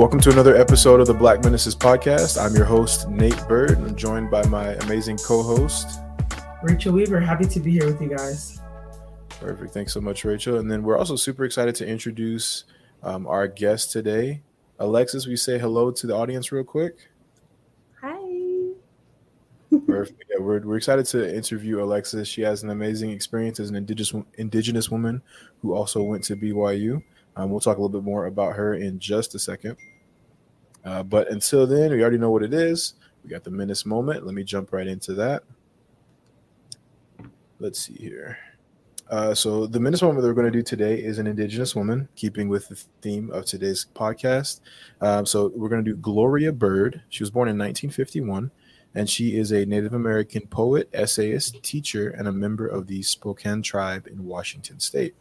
Welcome to another episode of the Black Menaces podcast. I'm your host, Nate Bird. And I'm joined by my amazing co host, Rachel Weaver. Happy to be here with you guys. Perfect. Thanks so much, Rachel. And then we're also super excited to introduce um, our guest today. Alexis, we say hello to the audience real quick. Hi. Perfect. Yeah, we're, we're excited to interview Alexis. She has an amazing experience as an indigenous indigenous woman who also went to BYU. Um, we'll talk a little bit more about her in just a second. Uh, but until then, we already know what it is. We got the menace moment. Let me jump right into that. Let's see here. Uh, so the menace moment that we're going to do today is an indigenous woman, keeping with the theme of today's podcast. Um, so we're going to do Gloria Bird. She was born in 1951, and she is a Native American poet, essayist, teacher, and a member of the Spokane tribe in Washington State.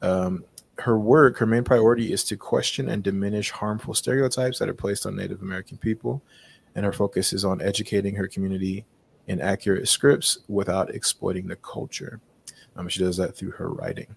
Um, her work, her main priority is to question and diminish harmful stereotypes that are placed on Native American people. And her focus is on educating her community in accurate scripts without exploiting the culture. Um, she does that through her writing.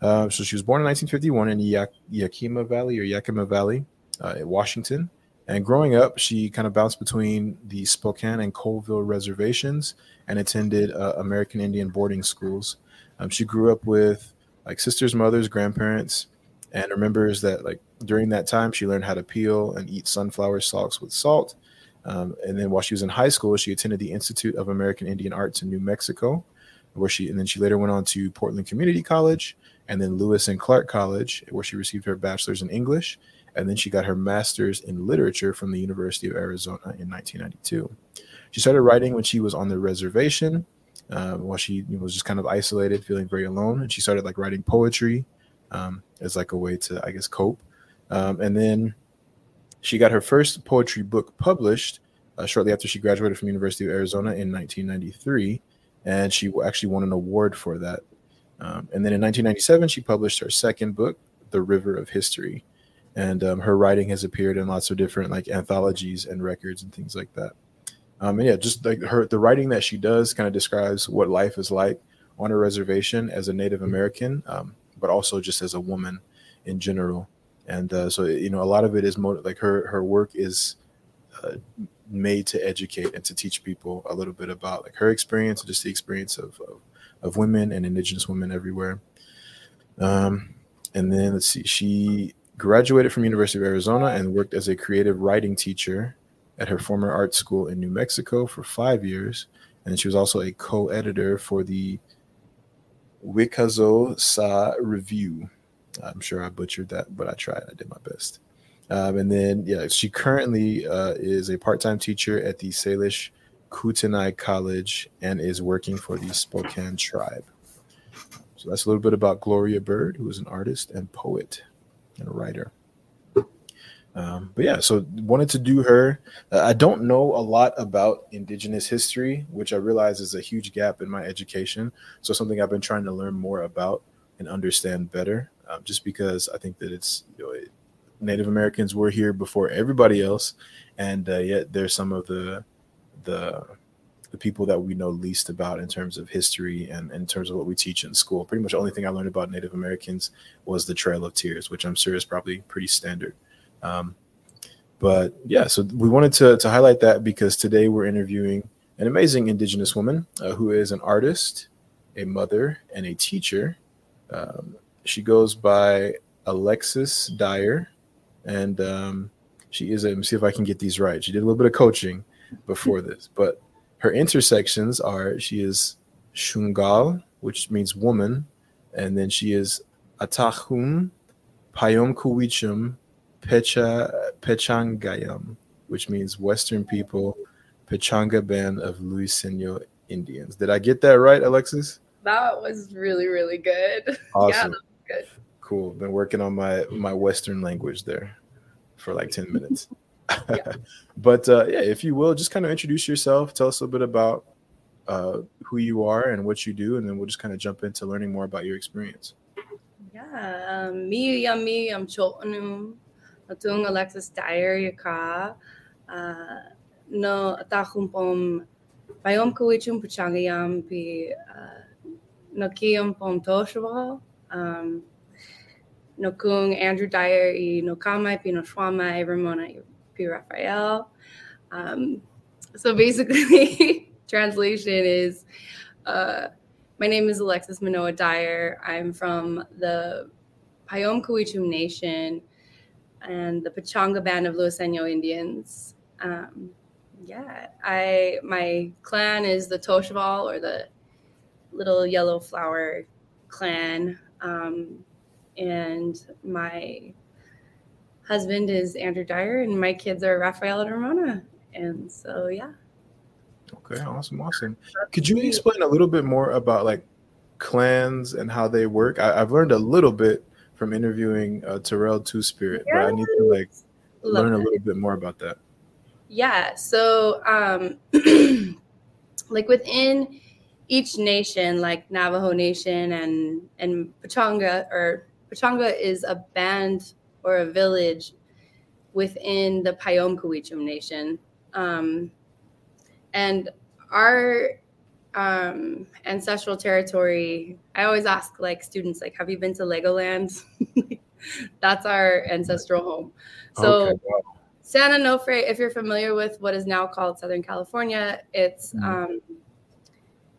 Uh, so she was born in 1951 in Yakima Valley or Yakima Valley, uh, in Washington. And growing up, she kind of bounced between the Spokane and Colville reservations and attended uh, American Indian boarding schools. Um, she grew up with like sisters, mothers, grandparents, and remembers that like during that time she learned how to peel and eat sunflower stalks with salt. Um, and then while she was in high school, she attended the Institute of American Indian Arts in New Mexico, where she and then she later went on to Portland Community College and then Lewis and Clark College, where she received her bachelor's in English, and then she got her master's in literature from the University of Arizona in 1992. She started writing when she was on the reservation uh, while she was just kind of isolated, feeling very alone. And she started like writing poetry um, as like a way to, I guess, cope. Um, and then she got her first poetry book published uh, shortly after she graduated from University of Arizona in 1993, and she actually won an award for that. Um, and then in 1997, she published her second book, The River of History, and um, her writing has appeared in lots of different like anthologies and records and things like that. Um, and yeah, just like her, the writing that she does kind of describes what life is like on a reservation as a Native American, um, but also just as a woman in general. And uh, so, you know, a lot of it is mo- like her her work is uh, made to educate and to teach people a little bit about like her experience just the experience of of, of women and Indigenous women everywhere. Um, and then let's see, she graduated from University of Arizona and worked as a creative writing teacher at her former art school in New Mexico for five years. And she was also a co editor for the Wicazo Sa Review. I'm sure I butchered that, but I tried. I did my best. Um, and then, yeah, she currently uh, is a part time teacher at the Salish Kootenai College and is working for the Spokane Tribe. So that's a little bit about Gloria Bird, who is an artist and poet and a writer. Um, but yeah, so wanted to do her. Uh, I don't know a lot about Indigenous history, which I realize is a huge gap in my education. So something I've been trying to learn more about and understand better, um, just because I think that it's you know, Native Americans were here before everybody else, and uh, yet there's some of the the the people that we know least about in terms of history and in terms of what we teach in school. Pretty much the only thing I learned about Native Americans was the Trail of Tears, which I'm sure is probably pretty standard. Um, but yeah, so we wanted to, to highlight that because today we're interviewing an amazing Indigenous woman uh, who is an artist, a mother, and a teacher. Um, she goes by Alexis Dyer, and um, she is a, let me see if I can get these right. She did a little bit of coaching before this, but her intersections are she is Shungal, which means woman, and then she is Atahum, Payom Kuwichum, Pecha Pechangayam, which means Western people, Pechanga band of Luiseno Indians. Did I get that right, Alexis? That was really, really good. Awesome. Yeah, good. Cool. Been working on my my Western language there for like 10 minutes. yeah. but uh, yeah, if you will, just kind of introduce yourself. Tell us a little bit about uh, who you are and what you do, and then we'll just kind of jump into learning more about your experience. Yeah, um, me, yummy, I'm Chotanu Alexis Dyer yaka uh, no bayom kuichum puchangayam pi uh, no pom um no kung Andrew Dyer y no kamai pino shwamai Ramona P. Raphael. Um, so basically, translation is uh, my name is Alexis Munoa Dyer. I'm from the Payom Kawichum Nation and the Pechanga Band of Luiseno Indians. Um, yeah, I my clan is the Toshaval or the Little Yellow Flower clan, um, and my husband is Andrew Dyer, and my kids are Raphael and Ramona. And so, yeah. Okay, awesome, awesome. Could you explain a little bit more about like clans and how they work? I, have learned a little bit from interviewing uh, Terrell Two Spirit, yes. but I need to like Love learn a little bit more about that. Yeah. So, um, like within each nation, like Navajo Nation and and Pechanga, or Pechanga is a band or a village within the Payom Nation. Um, and our um, ancestral territory, I always ask like students, like, have you been to Legoland? That's our ancestral home. So okay. San Onofre, if you're familiar with what is now called Southern California, it's mm-hmm. um,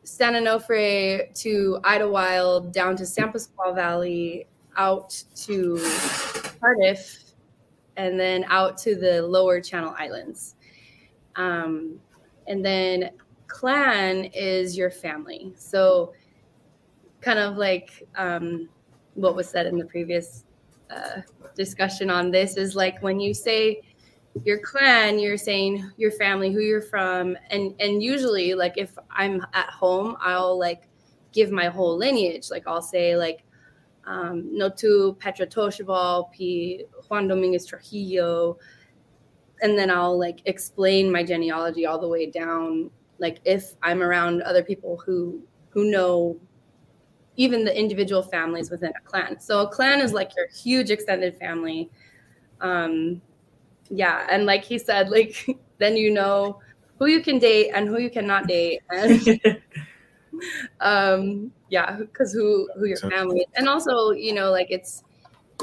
San Onofre to Idyllwild down to San Pasqual Valley, out to Cardiff, and then out to the lower Channel Islands. Um, and then clan is your family. So, kind of like um, what was said in the previous uh, discussion on this is like when you say your clan, you're saying your family, who you're from, and and usually like if I'm at home, I'll like give my whole lineage. Like I'll say like um, Notu Petra Toshaval, P Juan Dominguez Trujillo, and then I'll like explain my genealogy all the way down. Like if I'm around other people who who know even the individual families within a clan. So a clan is like your huge extended family. Um, yeah, and like he said, like then you know who you can date and who you cannot date, and um, yeah, because who who your family is. and also you know like it's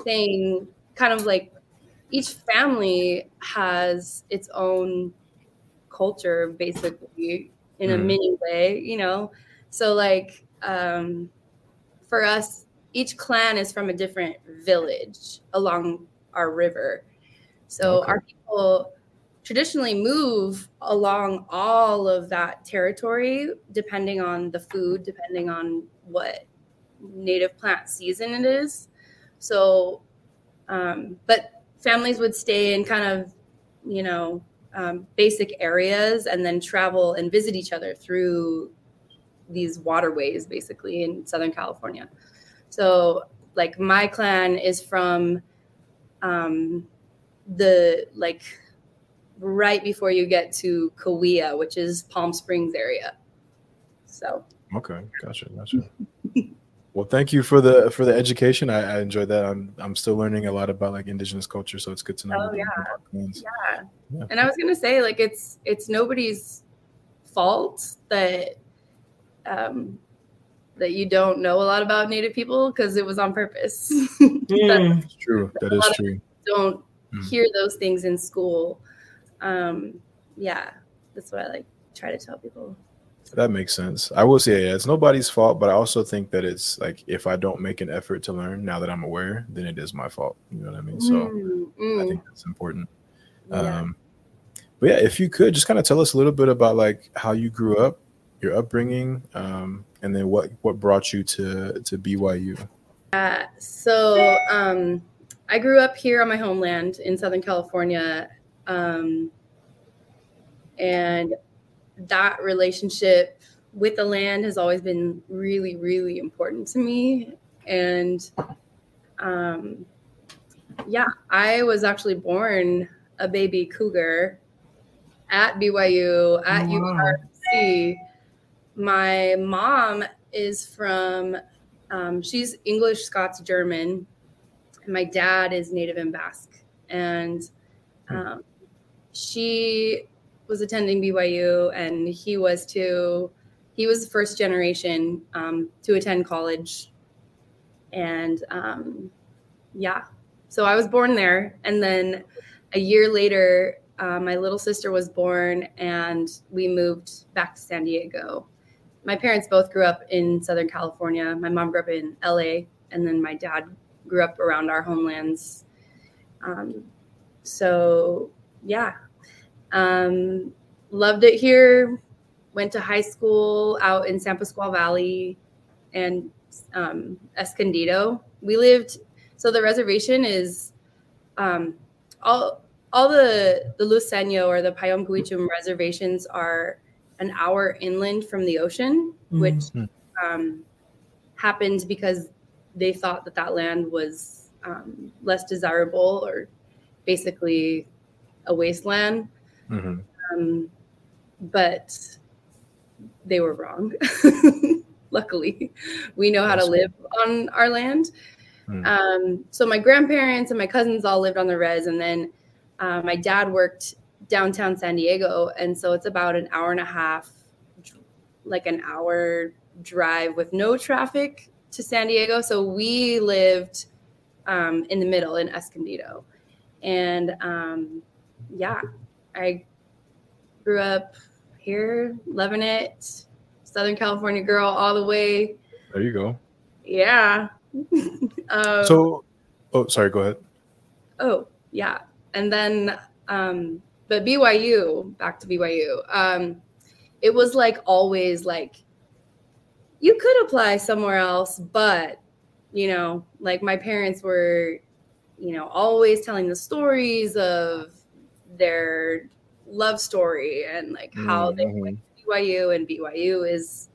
saying kind of like each family has its own culture basically in a mm. mini way, you know. So like um, for us, each clan is from a different village along our river. So okay. our people traditionally move along all of that territory depending on the food, depending on what native plant season it is. So, um, but families would stay in kind of, you know, um, basic areas and then travel and visit each other through these waterways basically in Southern California. So, like, my clan is from um, the like right before you get to Cahuilla, which is Palm Springs area. So okay, gotcha, gotcha. well, thank you for the for the education. I, I enjoyed that. I'm I'm still learning a lot about like indigenous culture, so it's good to know. Oh yeah. yeah, yeah. And I was gonna say like it's it's nobody's fault that um that you don't know a lot about Native people because it was on purpose. That's true. That is true. Don't mm. hear those things in school. Um, yeah, that's what I like try to tell people. That makes sense. I will say yeah, it's nobody's fault, but I also think that it's like if I don't make an effort to learn now that I'm aware, then it is my fault. You know what I mean? So mm, mm. I think that's important. Yeah. Um, but yeah, if you could just kind of tell us a little bit about like how you grew up, your upbringing, um, and then what what brought you to to BYU. Uh, so um, I grew up here on my homeland in Southern California. Um, and that relationship with the land has always been really, really important to me. And um, yeah, I was actually born a baby cougar at BYU, at wow. URC. My mom is from, um, she's English, Scots, German my dad is Native and Basque, and um, she was attending BYU, and he was too. He was the first generation um, to attend college, and um, yeah, so I was born there, and then a year later, uh, my little sister was born, and we moved back to San Diego. My parents both grew up in Southern California. My mom grew up in LA, and then my dad grew up around our homelands. Um, so yeah, um, loved it here. Went to high school out in San Pasqual Valley and um, Escondido. We lived so the reservation is um, all all the the Luiseño or the Payomguichum reservations are an hour inland from the ocean, which Mhm. um, happened because they thought that that land was um, less desirable or basically a wasteland. Mhm. Um, but they were wrong. Luckily, we know how to live on our land. Mm. Um, so my grandparents and my cousins all lived on the res, and then uh, my dad worked downtown San Diego, and so it's about an hour and a half, like an hour drive with no traffic to San Diego. So we lived um, in the middle in Escondido, and um, yeah, I grew up here, loving it. Southern California girl all the way. There you go. Yeah. um, So, oh, sorry. Go ahead. oh yeah, and then um, but BYU, back to BYU. Um, it was like always like you could apply somewhere else, but you know, like my parents were, you know, always telling the stories of their love story and like how they Mhm. BYU and BYU is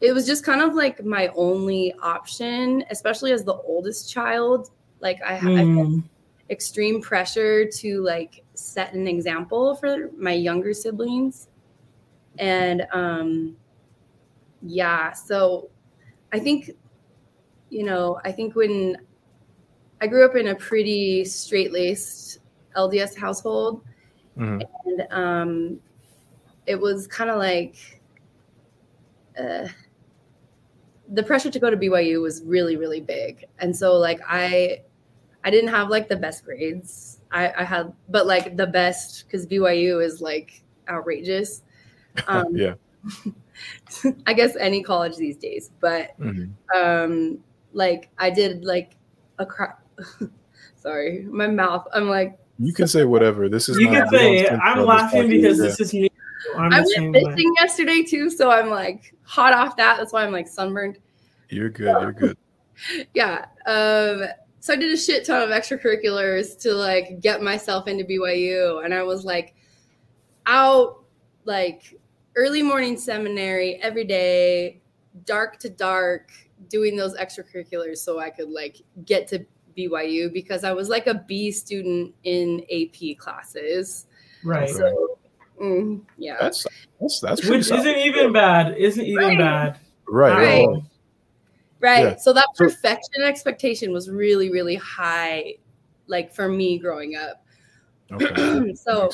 it was just kind of like my only option, especially as the oldest child. Like I, I Mm. extreme pressure to like set an example for my younger siblings. And um yeah, so I think you know, I think when I grew up in a pretty straight-laced LDS household, Mhm. and um, it was kind of like uh, the pressure to go to BYU was really really big, and so like I I didn't have like the best grades. I, I had, but like the best because BYU is like outrageous. Um, yeah. I guess any college these days, but Mhm. um like I did like a crap. Sorry, my mouth. I'm like You can say whatever. This is You not- can say censor I'm laughing because Yeah. this is me. I'm I the same went way. missing yesterday too, so I'm like hot off that. That's why I'm like sunburned. You're good. You're good. Yeah. Um, so I did a shit ton of extracurriculars to like get myself into BYU, and I was like out like early morning seminary every day, dark to dark, doing those extracurriculars so I could like get to BYU because I was like a B student in AP classes. Right. So mm, yeah. That's that's that's pretty Which solid. isn't even bad. Isn't even Right. bad. right. Right. right. Right. Yeah. So that So- perfection expectation was really, really high, like for me growing up. Okay. so,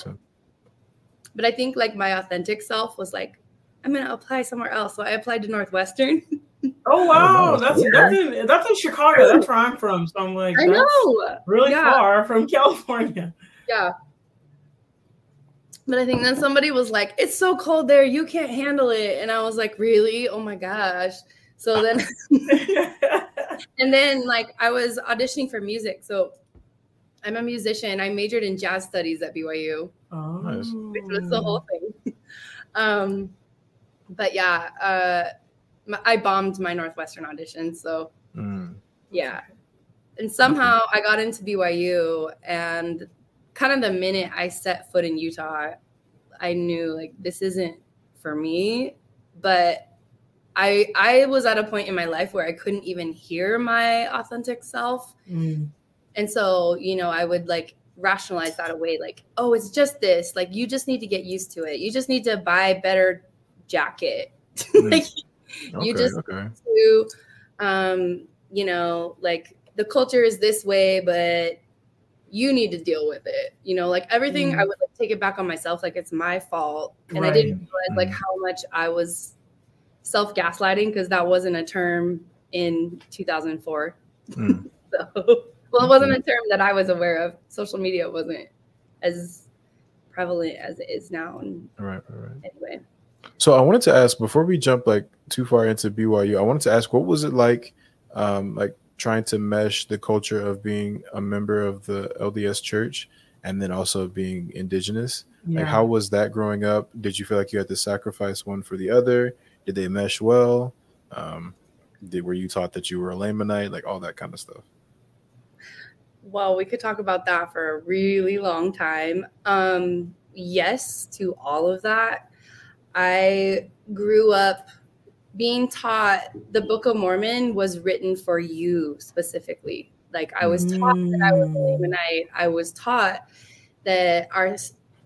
but I think like my authentic self was like, I'm gonna apply somewhere else. So I applied to Northwestern. Oh wow, that's that's in, that's in Chicago. That's where I'm from. So I'm like, I know. really Yeah. far from California. Yeah. But I think then somebody was like, "It's so cold there, you can't handle it," and I was like, "Really? Oh my gosh!" So then, and then like I was auditioning for music. So I'm a musician. I majored in jazz studies at BYU. oh. Nice. which was the whole thing. um, but yeah, uh, my, I bombed my Northwestern audition. So Mm. yeah, and somehow I got into BYU, and kind of the minute I set foot in Utah, I knew like this isn't for me. But I I was at a point in my life where I couldn't even hear my authentic self. Mm. And so, you know, I would like rationalize that away like, oh, it's just this. Like, you just need to get used to it. You just need to buy a better jacket. Mm. like, Okay. you just okay. to, um, you know, like the culture is this way, but you need to deal with it. You know, like everything, Mm. I would like, take it back on myself. Like, it's my fault. And I didn't realize like Mm. how much I was self gaslighting because that wasn't a term in 2004. Mm. So well, it wasn't a term that I was aware of. Social media wasn't as prevalent as it is now. And Right, right, right. anyway, So I wanted to ask before we jump like too far into BYU, I wanted to ask what was it like, um, like trying to mesh the culture of being a member of the LDS Church and then also being Indigenous. Like, how was that growing up? Did you feel like you had to sacrifice one for the other? Did they mesh well? Um, did were you taught that you were a Lamanite? Like all that kind of stuff. well, we could talk about that for a really long time. Um, yes, to all of that. I grew up being taught the Book of Mormon was written for you specifically. Like I was taught that I was a Mm. Lamanite. I was taught that our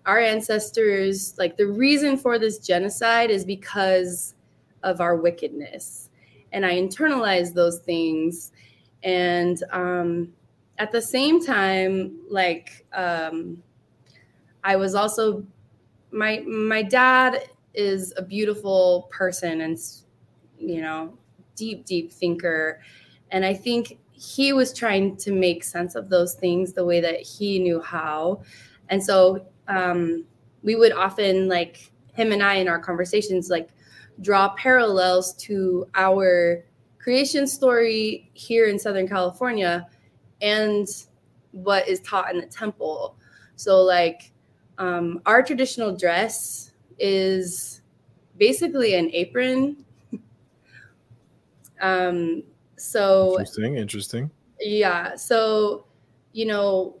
our ancestors, like the reason for this genocide is because of our wickedness, and I internalized those things. And um, at the same time, like um, I was also my my dad is a beautiful person and you know deep deep thinker. And i think he was trying to make sense of those things the way that he knew how. And so um, we would often like him and i in our conversations like draw parallels to our creation story here in southern california and what is taught in the temple. So like um, our traditional dress is basically an apron. um, so Interesting, interesting. yeah, so you know,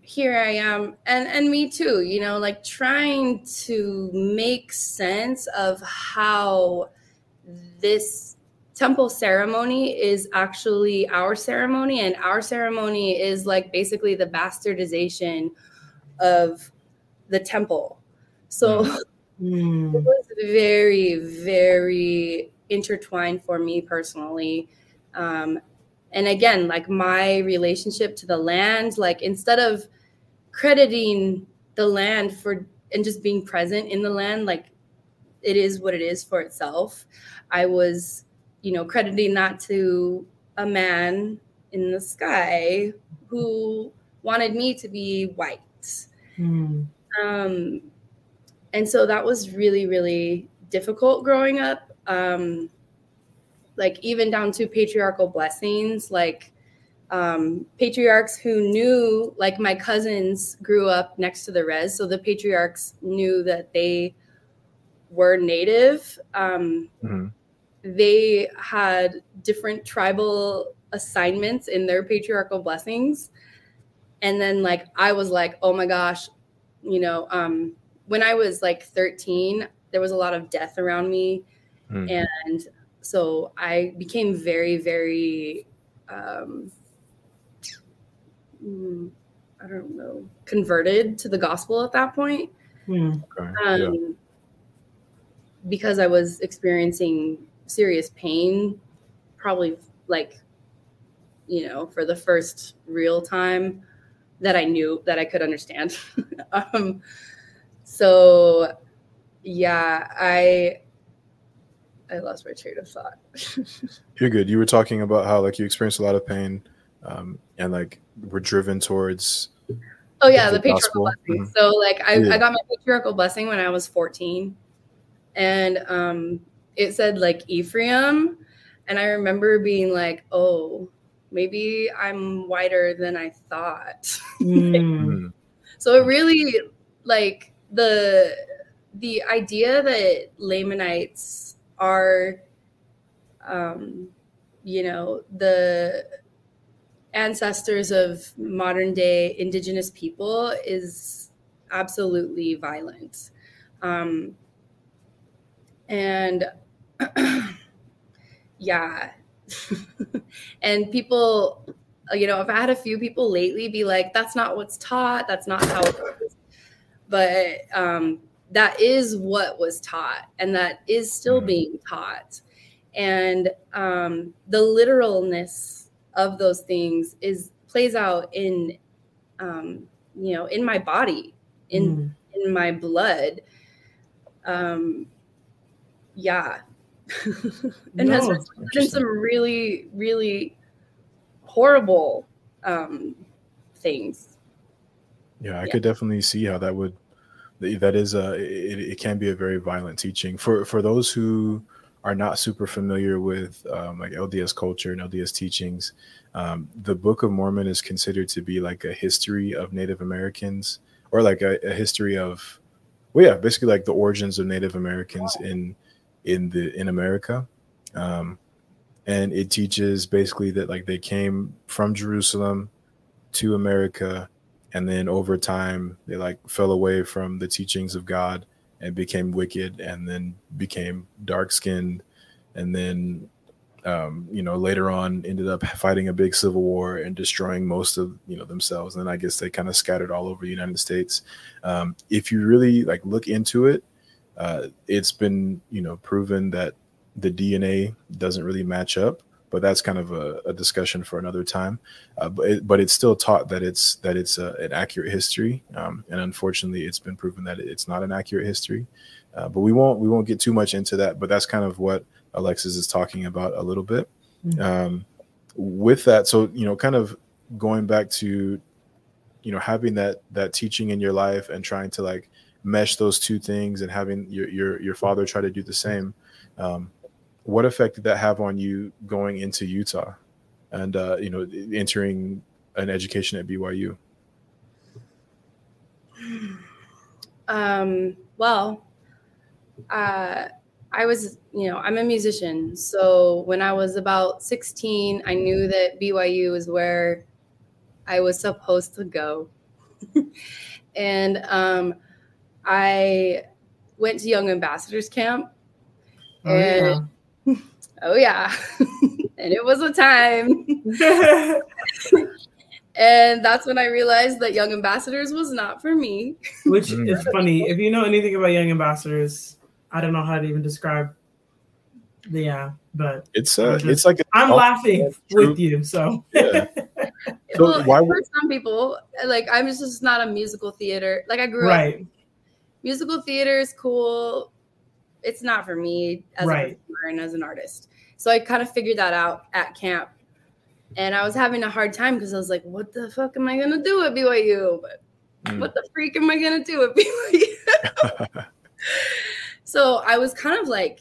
here I am, and and me too. You know, like trying to make sense of how this temple ceremony is actually our ceremony, and our ceremony is like basically the bastardization of the temple. So Mm. it was very very intertwined for me personally. Um, and again like my relationship to the land like instead of crediting the land for and just being present in the land like it is what it is for itself. I was you know crediting that to a man in the sky who wanted me to be white. Mm. um, and so that was really really difficult growing up. Um, like even down to patriarchal blessings like um, patriarchs who knew like my cousins grew up next to the res so the patriarchs knew that they were native. Um, Mhm. they had different tribal assignments in their patriarchal blessings. And then like i was like oh my gosh you know um when i was like 13 there was a lot of death around me Hmm. and so i became very very um mm, i don't know converted to the gospel at that point Mm. Okay. um, yeah. because I was experiencing serious pain, probably like, you know, for the first real time that I knew that I could understand. um, so, yeah, I I lost my train of thought. You're good. You were talking about how like you experienced a lot of pain, um, and like were driven towards. Oh yeah, The the patriarchal gospel. blessing. So like I, Yeah. I got my patriarchal blessing when I was 14. And um it said like Ephraim. And I remember being like, oh, maybe I'm whiter than I thought. Mm. Mhm. so it really like the the idea that Lamanites are um you know the ancestors of modern day indigenous people is absolutely violent. Um and yeah. And people you know i've had a few people lately be like that's not what's taught. That's not how but um that is what was taught and that is still Mhm. being taught and um the literalness of those things is plays out in um you know in my body in Mm. in my blood um yeah and has No. resulted in some really really horrible um, things. Yeah, I Yeah. could definitely see how that would. That is a. it, it can be a very violent teaching for for those who are not super familiar with um, like LDS culture and LDS teachings. Um, the Book of Mormon is considered to be like a history of Native Americans or like a, a history of well, yeah, basically like the origins of Native Americans in in the in America. Um, and it teaches basically that like they came from Jerusalem to America and then over time they like fell away from the teachings of god and became wicked and then became dark skinned and then um, you know later on ended up fighting a big civil war and destroying most of you know themselves. And i guess they kind of scattered all over the united states. Um, if you really like look into it uh, it's been you know proven that the dna doesn't really match up but that's kind of a, a discussion for another time uh, but it, but it's still taught that it's that it's a, an accurate history, um, and unfortunately, it's been proven that it's not an accurate history. Uh, but we won't we won't get too much into that. But that's kind of what Alexis is talking about a little bit. Mhm. Um, with that, so you know, kind of going back to you know having that that teaching in your life and trying to like mesh those two things and having your your your father try to do the same. Um, what effect did that have on you going into Utah? and uh, you know entering an education at BYU? Um, well, uh, I was, you know, I'm a musician. So when I was about 16, I knew that BYU was where I was supposed to go. and um, I went to Young Ambassadors Camp. Oh, And- Oh, yeah. and it was a time. And that's when I realized that Young Ambassadors was not for me. Which Mm. is funny. If you know anything about young ambassadors, I don't know how to even describe. The, yeah, but It's uh, it's like a, I'm laughing true. with you. So yeah. So well, why for would- some people, like I'm just not a musical theater. Like I grew up right, musical theater is cool. It's not for me as Right. a performer and as an artist. So I kind of figured that out at camp. And I was having a hard time because I was like, what the fuck am I gonna do at BYU? But Mm. what the freak am I gonna do at BYU? so I was kind of like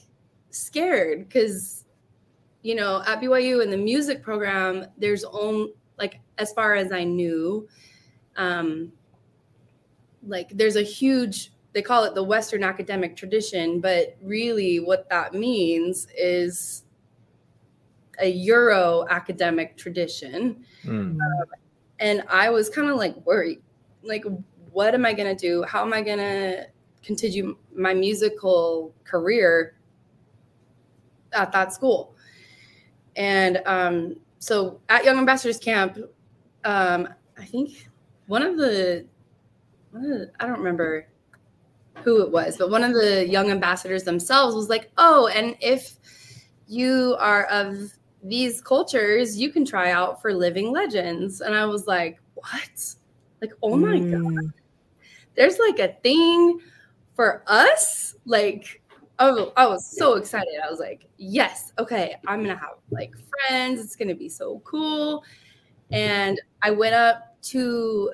scared because you know at BYU in the music program there's only like as far as I knew um like there's a huge they call it the western academic tradition but really what that means is a euro academic tradition Mm. and I was kind of like worried, like, what am I gonna do? How am I gonna continue my musical career at that school? And um, so at Young Ambassadors Camp, um, I think one of the, one of the, I don't remember who it was, but one of the young ambassadors themselves was like, "Oh, and if you are of these cultures, you can try out for Living Legends. And I was like, what? Like, oh my God, Mm. there's like a thing for us? Like, oh, I was so excited. I was like, yes, okay, I'm gonna have like friends. It's gonna be so cool. And I went up to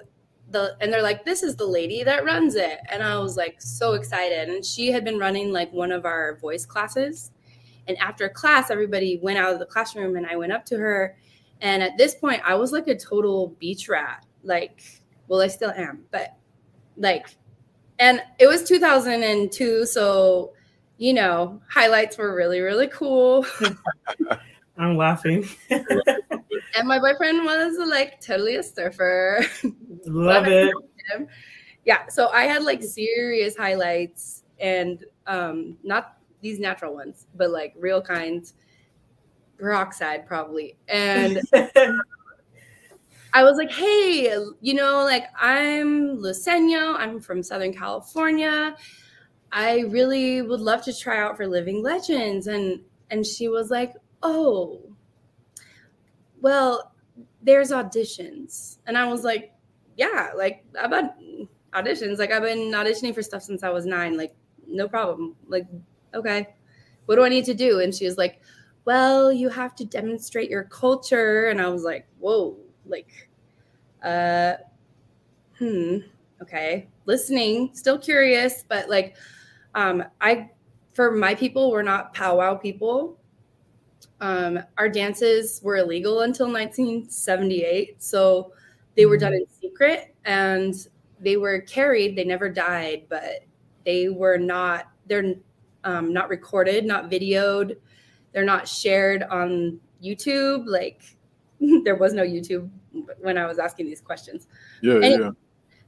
the, and they're like, this is the lady that runs it. And I was like, so excited. And she had been running like one of our voice classes. And after class, everybody went out of the classroom and I went up to her. And at this point, I was like a total beach rat. Like, well, I still am, but like, and it was 2002. So, you know, highlights were really, really cool. I'm laughing. And my boyfriend was like totally a surfer. Love it. yeah. So I had like serious highlights and um, not these natural ones, but like real kinds, peroxide probably. And I was like, hey, you know, like I'm Luiseño. I'm from Southern California. I really would love to try out for Living Legends. And and she was like, oh, well, there's auditions. And I was like, yeah, like I've had auditions. Like I've been auditioning for stuff since I was nine. Like, no problem. Like, okay, what do I need to do? And she was like, well, you have to demonstrate your culture. And I was like, whoa, like, uh, hmm, okay, listening, still curious, but like, um, I, for my people, we're not powwow people. Um, our dances were illegal until 1978, so they were done in secret and they were carried. They never died, but they were not. They're um, not recorded, not videoed. They're not shared on YouTube. Like there was no YouTube when I was asking these questions. Yeah, And- yeah.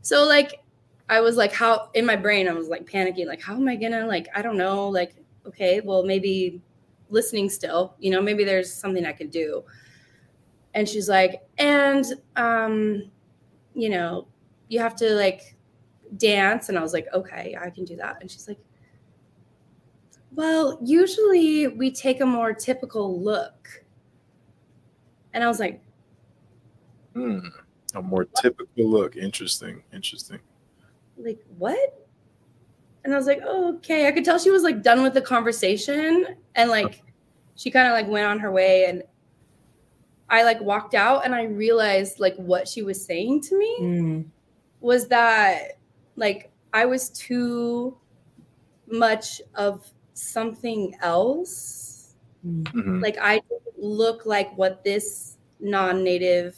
So like I was like how in my brain I was like panicking like how am I going to like I don't know like okay, well maybe listening still, you know, maybe there's something I could do. And she's like and um you know, you have to like dance and I was like okay, I can do that. And she's like well, usually we take a more typical look. And I was like Hmm. A more typical look. Interesting. Interesting. like what and i was like oh, okay i could tell she was like done with the conversation and like she kind of like went on her way and i like walked out and i realized like what she was saying to me Mm. was that like i was too much of something else Mm. Mhm. like i didn't look like what this non-native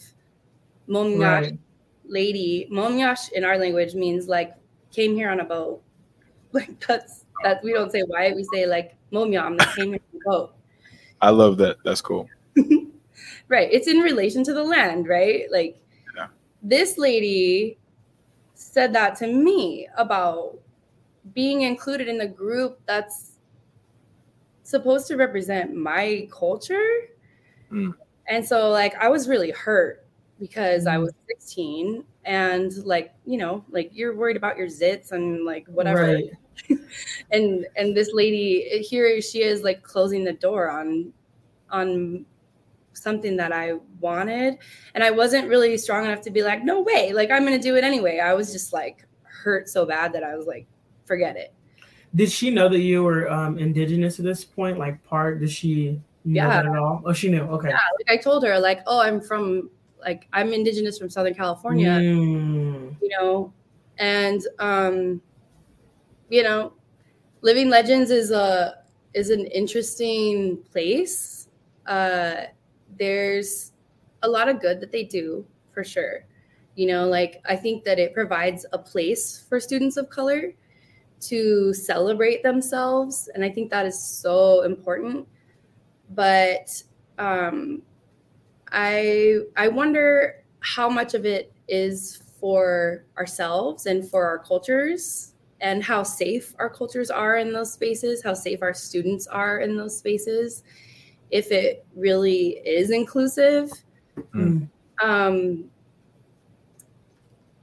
momyash Right. lady momyash in our language means like came here on a boat like that's that we don't say white we say like momyam that came here on a boat I love that. That's cool. right it's in relation to the land right like Yeah. this lady said that to me about being included in the group that's supposed to represent my culture Mm. and so like i was really hurt because i Mm. was 16 and like you know like you're worried about your zits and like whatever Right. and and this lady here she is like closing the door on on something that i wanted and i wasn't really strong enough to be like no way like i'm gonna do it anyway i was just like hurt so bad that i was like forget it Did she know that you were um, indigenous at this point? Like part? Did she know Yeah. that at all? Oh, she knew. Okay. yeah like i told her like oh i'm from like i'm indigenous from southern california Mm. you know and um you know living legends is a is an interesting place. Uh there's a lot of good that they do for sure. You know like i think that it provides a place for students of color to celebrate themselves and i think that is so important. But um i i wonder how much of it is for ourselves and for our cultures and how safe our cultures are in those spaces how safe our students are in those spaces if it really is inclusive Mm. um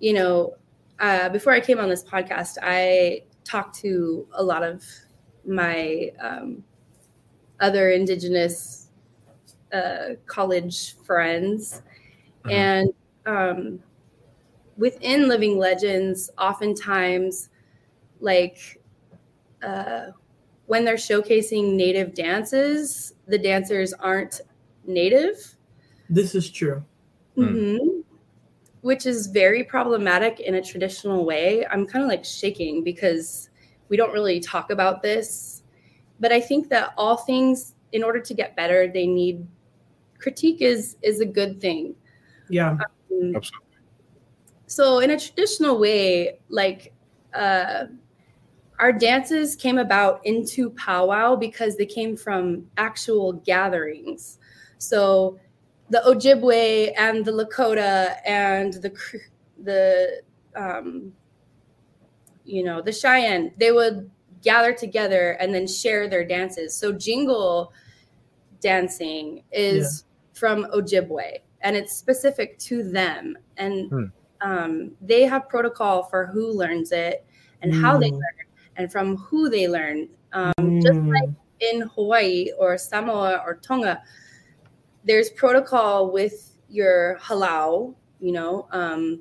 you know uh, before i came on this podcast i talked to a lot of my um, other indigenous uh, college friends Mhm. and um, within living legends oftentimes like uh, when they're showcasing native dances the dancers aren't native This is true. Mm. Mhm. which is very problematic in a traditional way. I'm kind of like shaking because we don't really talk about this. But I think that all things, in order to get better, they need critique is is a good thing. Yeah. Mm. Absolutely. So in a traditional way, like uh, our dances came about into powwow because they came from actual gatherings. So the Ojibwe and the Lakota and the the um, you know the Cheyenne, they would gather together and then share their dances. So jingle dancing is from Ojibwe and it's specific to them and Hmm. um, they have protocol for who learns it and how they Mm. learn and from who they learn um, just Mm. like in hawaii or samoa or tonga there's protocol with your halau you know um,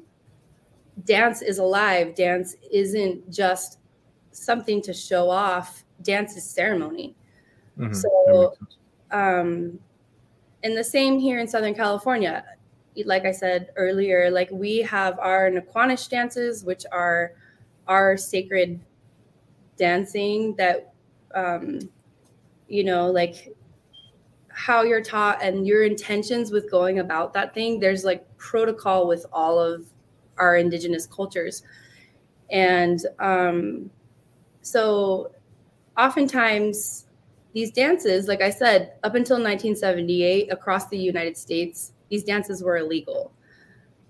dance is alive dance isn't just something to show off dance is ceremony Mhm. So- um, and the same here in Southern California. like I said earlier, like we have our Naquanish dances, which are our sacred dancing that, um, you know, like how you're taught and your intentions with going about that thing. There's like protocol with all of our indigenous cultures. And um, so oftentimes these dances, like I said, up until 1978 across the United States, these dances were illegal.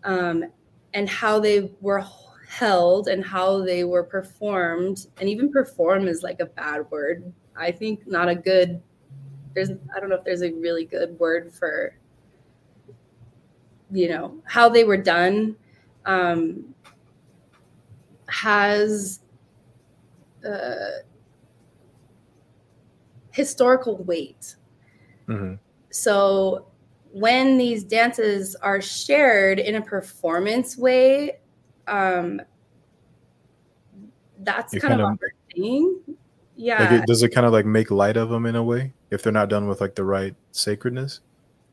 Um, and how they were held and how they were performed, and even perform is like a bad word. I think not a good, there's, I don't know if there's a really good word for, you know, how they were done um, has uh, historical weight. Mm-hmm. So when these dances are shared in a performance way, um, that's kind, kind, of, of thing. Yeah. Like it, does it kind of like make light of them in a way if they're not done with like the right sacredness?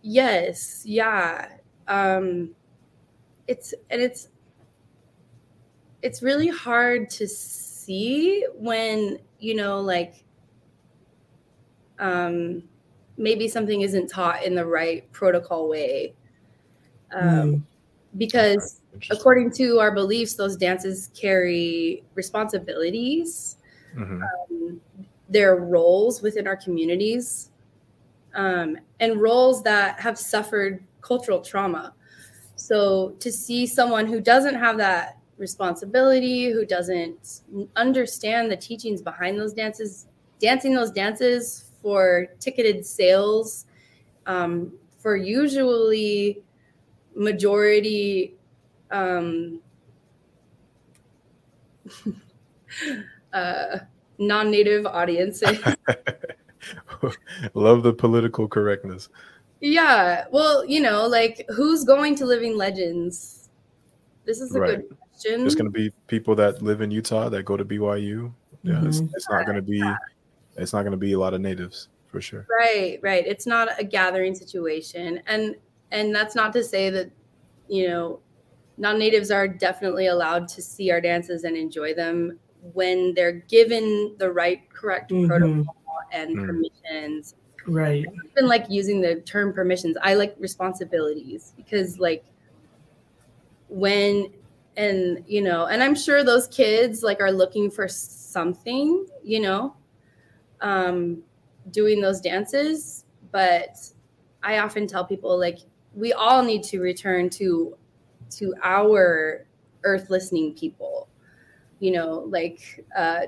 Yes. Yeah. Um, it's and it's it's really hard to see when you know like um, maybe something isn't taught in the right protocol way. Um, mm. Because according to our beliefs, those dances carry responsibilities. Mm-hmm. Um, their roles within our communities um, and roles that have suffered cultural trauma. So to see someone who doesn't have that responsibility, who doesn't understand the teachings behind those dances, dancing those dances for ticketed sales um, for usually majority um, uh, non-native audiences. Love the political correctness. Yeah, well, you know, like who's going to Living Legends? This is a right. good question. There's going to be people that live in Utah that go to BYU. Yeah, mm-hmm. it's, it's, not going to be. Yeah it's not going to be a lot of natives for sure. Right, right. It's not a gathering situation, and and that's not to say that you know non-natives are definitely allowed to see our dances and enjoy them when they're given the right correct mm-hmm. protocol and mm. permissions right even like using the term permissions i like responsibilities because like when and you know and i'm sure those kids like are looking for something you know um, doing those dances. But I often tell people like we all need to return to to our earth listening people. You know, like uh,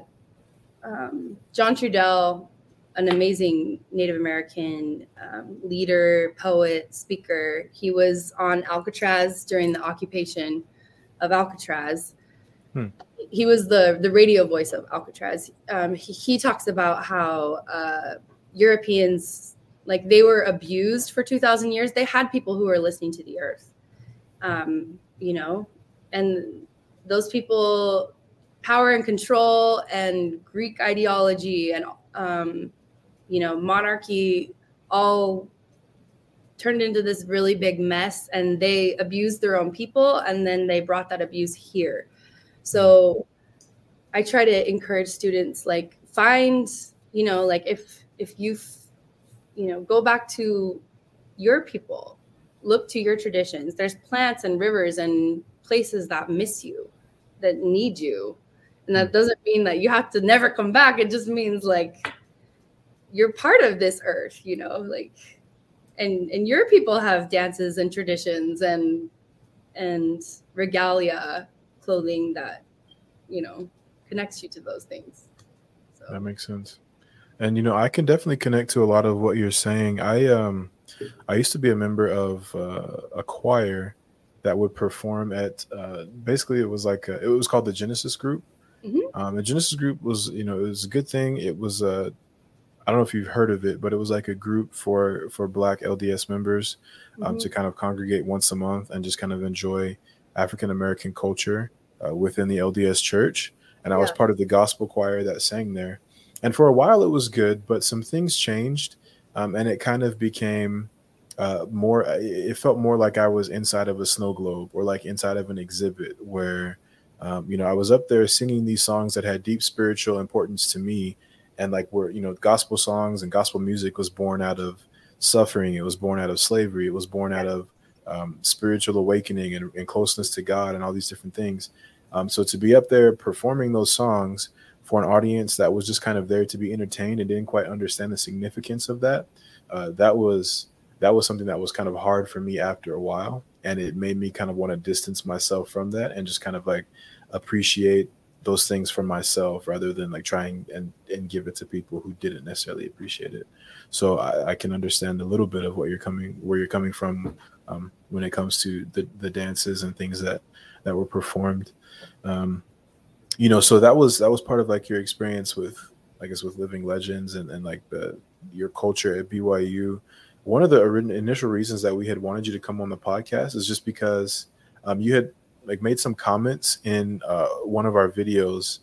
um, John Trudell, an amazing Native American um, leader, poet, speaker. He was on Alcatraz during the occupation of Alcatraz. Hmm he was the the radio voice of Alcatraz. Um, he, he, talks about how uh, Europeans like they were abused for two thousand years. They had people who were listening to the earth, um, you know, and those people, power and control, and Greek ideology, and um, you know, monarchy, all turned into this really big mess and they abused their own people and then they brought that abuse here. So I try to encourage students like find, you know, like if if you you know, go back to your people, look to your traditions. There's plants and rivers and places that miss you, that need you. And that doesn't mean that you have to never come back. It just means like you're part of this earth, you know, like and and your people have dances and traditions and and regalia clothing that you know connects you to those things so. that makes sense and you know i can definitely connect to a lot of what you're saying i um i used to be a member of uh, a choir that would perform at uh, basically it was like a, it was called the genesis group mm-hmm. um, the genesis group was you know it was a good thing it was a I don't know if you've heard of it, but it was like a group for for Black LDS members um, mm-hmm. to kind of congregate once a month and just kind of enjoy African American culture uh, within the LDS church, and I was part of the gospel choir that sang there. And for a while, it was good, but some things changed, um, and it kind of became uh, more it felt more like I was inside of a snow globe or like inside of an exhibit where um, you know I was up there singing these songs that had deep spiritual importance to me and like where you know gospel songs and gospel music was born out of suffering. It was born out of slavery. It was born out of um, spiritual awakening and, and, closeness to God and all these different things. Um, so to be up there performing those songs for an audience that was just kind of there to be entertained and didn't quite understand the significance of that uh, that was that was something that was kind of hard for me after a while. And it made me kind of want to distance myself from that and just kind of like appreciate those things for myself rather than like trying and and give it to people who didn't necessarily appreciate it. So i, I can understand a little bit of what you're coming where you're coming from um, when it comes to the the dances and things that that were performed. Um, you know so that was that was part of like your experience with i guess with living legends and, and like the your culture at byu one of the initial reasons that we had wanted you to come on the podcast is just because um, you had like made some comments in uh, one of our videos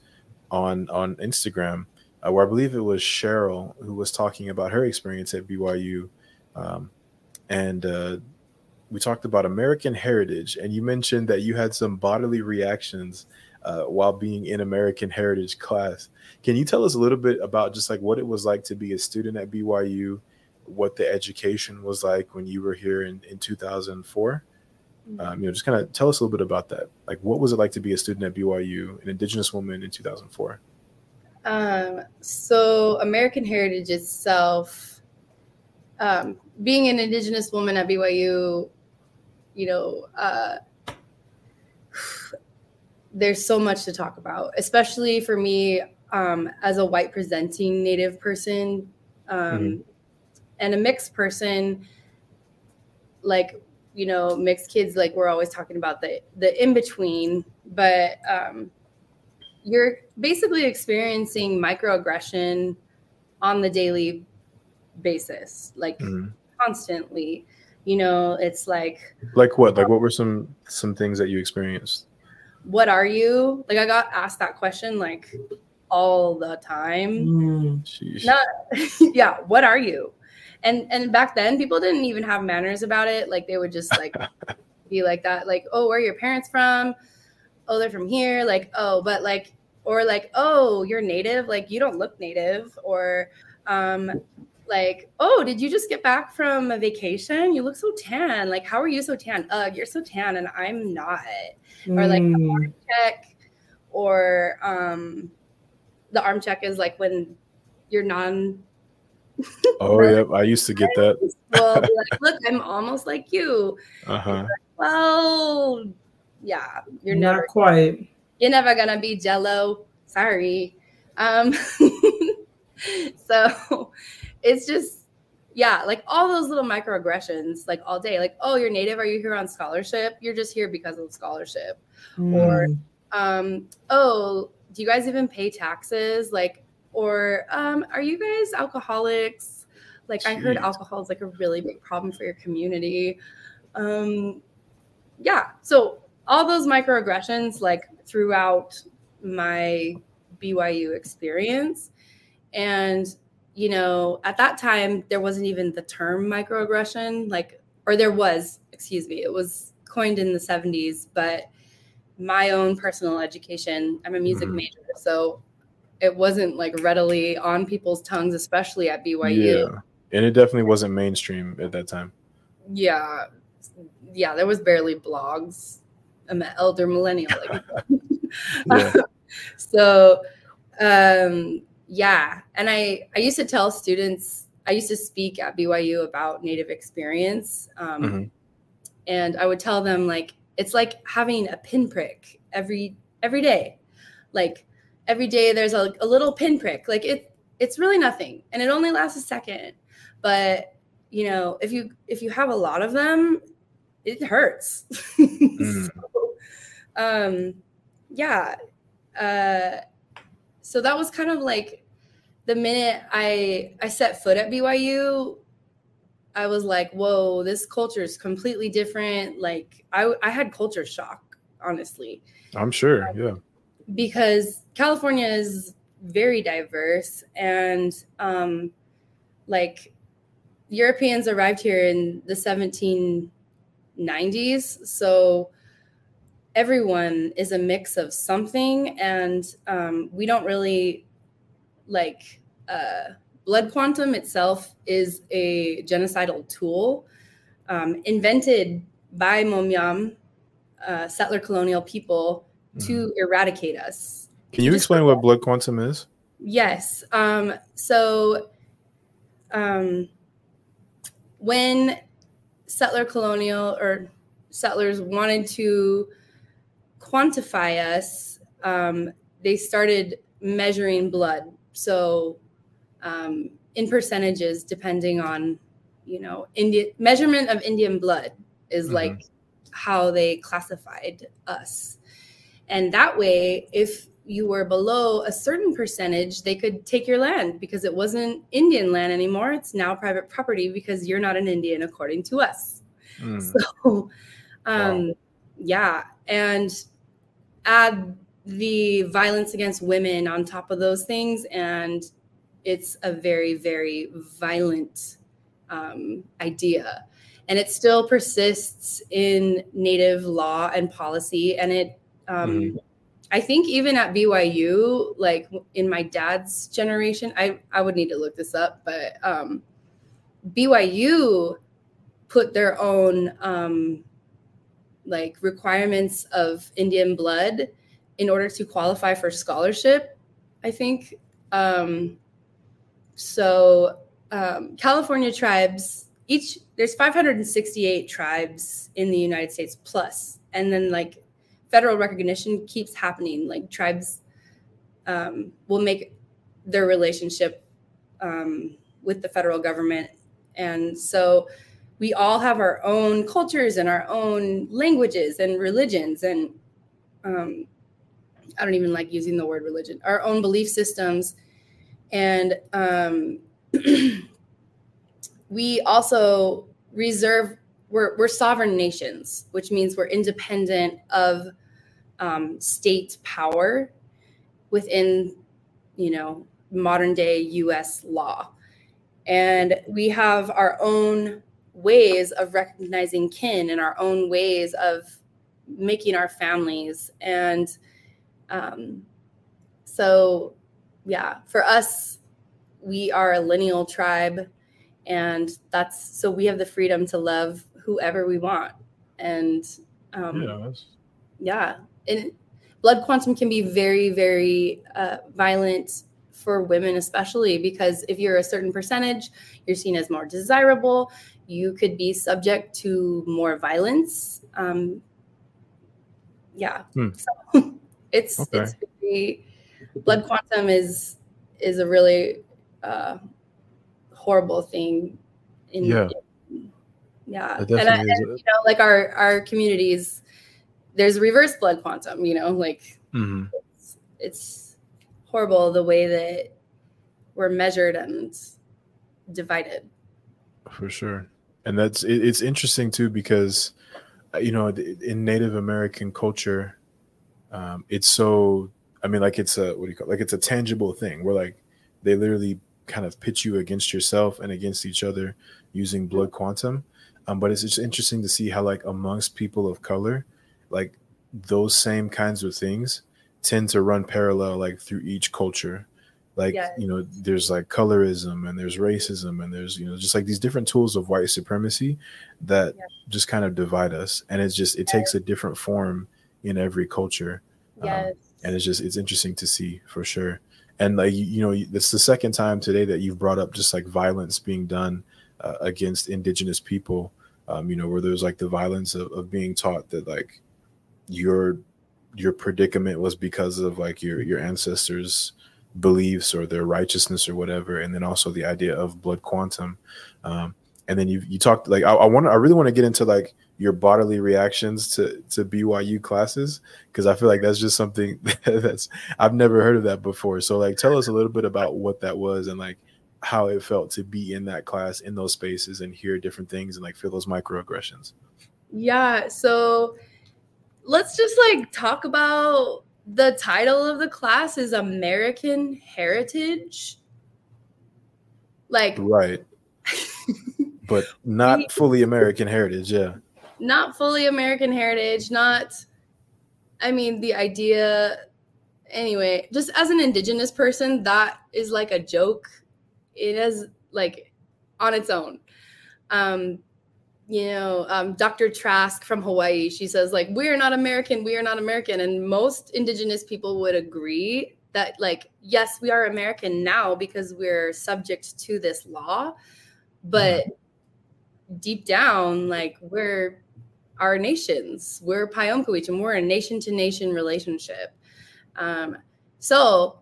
on on Instagram, uh, where I believe it was Cheryl who was talking about her experience at BYU, um, and uh, we talked about American heritage, and you mentioned that you had some bodily reactions uh, while being in American heritage class. Can you tell us a little bit about just like what it was like to be a student at BYU? what the education was like when you were here in, in 2004. Mm-hmm. Um, you know, just kind of tell us a little bit about that. Like, what was it like to be a student at BYU, an Indigenous woman in 2004? Um, so, American Heritage itself, um, being an Indigenous woman at BYU, you know, uh, there's so much to talk about, especially for me um, as a white presenting Native person. Um, mm-hmm and a mixed person like you know mixed kids like we're always talking about the the in between but um you're basically experiencing microaggression on the daily basis like mm-hmm. constantly you know it's like like what like what were some some things that you experienced what are you? Like i got asked that question like all the time. Mm. not yeah what are you? And and back then people didn't even have manners about it. Like they would just like be like that like oh where are your parents from? Oh they're from here. Like oh but like or like oh you're native. Like you don't look native or um like oh did you just get back from a vacation you look so tan like how are you so tan ugh you're so tan and i'm not mm. or like arm check or um the arm check is like when you're non oh yeah, I used to get that. well, like, look, I'm almost like you. Uh huh. Like, well, yeah, you're not never, quite. You're never gonna be Jello. Sorry. Um. so, it's just yeah, like all those little microaggressions, like all day. Like, oh, you're native. Are you here on scholarship? You're just here because of scholarship. Mm. Or, um, oh, do you guys even pay taxes? Like, or um, are you guys alcoholics? Like Jeez. I heard alcohol is like a really big problem for your community. Um, yeah, so all those microaggressions like throughout my BYU experience, and you know, at that time there wasn't even the term microaggression, like, or there was, excuse me, it was coined in the 70s, but my own personal education, I'm a music mm-hmm. major, so it wasn't like readily on people's tongues, especially at BYU. Yeah. And it definitely wasn't mainstream at that time. Yeah. Yeah, there was barely blogs. I'm an elder millennial. Like so um yeah. And I I used to tell students, I used to speak at BYU about native experience. Um mm-hmm. and I would tell them like it's like having a pinprick every every day. Like every day there's a, a little pinprick. Like it, it's really nothing, and it only lasts a second. But you know, if you if you have a lot of them, it hurts. mm. so, um, yeah. Uh, so that was kind of like the minute I I set foot at BYU, I was like, whoa, this culture is completely different. Like I I had culture shock, honestly. I'm sure, yeah because California is very diverse and um, like Europeans arrived here in the 1790s, so everyone is a mix of something, and um, we don't really like uh, blood quantum itself is a genocidal tool um, invented by Momyam, uh, settler colonial people, to eradicate us. Can you Just- explain what blood quantum is? Yes. Um, so um, when settler colonial or settlers wanted to quantify us, um, they started measuring blood. So um, in percentages, depending on, you know, Indian measurement of Indian blood is Mhm. like how they classified us. And that way, if you were below a certain percentage, they could take your land because it wasn't Indian land anymore. It's now private property because you're not an Indian according to us. Mm. So, um, yeah. And add the violence against women on top of those things. And it's a very, very violent um, idea. And it still persists in Native law and policy. And it, um, Mhm. I think even at BYU, like in my dad's generation, I, I would need to look this up, but um, BYU put their own um, like requirements of Indian blood in order to qualify for scholarship. I think um, so. Um, California tribes each there's 568 tribes in the United States plus, and then like federal recognition keeps happening. Like tribes um, will make their relationship um, with the federal government, and so we all have our own cultures and our own languages and religions and um, i don't even like using the word religion our own belief systems. And um, we also reserve we're, we're sovereign nations which means we're independent of um, state power within you know modern day us law. And we have our own ways of recognizing kin and our own ways of making our families. And um, so yeah for us we are a lineal tribe and that's so we have the freedom to love whoever we want. And um, yeah, yeah and blood quantum can be very very uh, violent for women especially because if you're a certain percentage you're seen as more desirable you could be subject to more violence um, yeah Hmm. so it's Okay. it's very, blood quantum is is a really uh, horrible thing in Yeah. in- yeah and, I, and you know like our our communities there's reverse blood quantum you know like Mhm. it's, it's horrible the way that we're measured and divided for sure and that's it, it's interesting too because uh, you know in native american culture um it's so i mean like it's a what do you call it? like it's a tangible thing where like they literally kind of pitch you against yourself and against each other using blood quantum um but it's just interesting to see how like amongst people of color like those same kinds of things tend to run parallel like through each culture like Yes. you know there's like colorism and there's racism and there's you know just like these different tools of white supremacy that Yes. just kind of divide us and it's just it takes a different form in every culture Um, and it's just it's interesting to see for sure and like you, you know it's the second time today that you've brought up just like violence being done uh, against indigenous people um, you know where there's like the violence of, of being taught that like your your predicament was because of like your your ancestors beliefs or their righteousness or whatever and then also the idea of blood quantum um, and then you you talked like I, I want I really want to get into like your bodily reactions to to BYU classes because I feel like that's just something that's I've never heard of that before. So like tell us a little bit about what that was and like how it felt to be in that class in those spaces and hear different things and like feel those microaggressions. Yeah, so let's just like talk about the title of the class is American Heritage. Like Right. but not fully American heritage. Yeah. Not fully American heritage, not, I mean, the idea, anyway, just as an indigenous person, that is like a joke. It is like on its own. Um, you know, um, Dr. Trask from Hawaii, she says, like, we are not American, we are not American. And most indigenous people would agree that, like, yes, we are American now because we're subject to this law. But deep down, like, we're our nations, we're Payomkawich, and we're a nation to nation relationship. Um, so,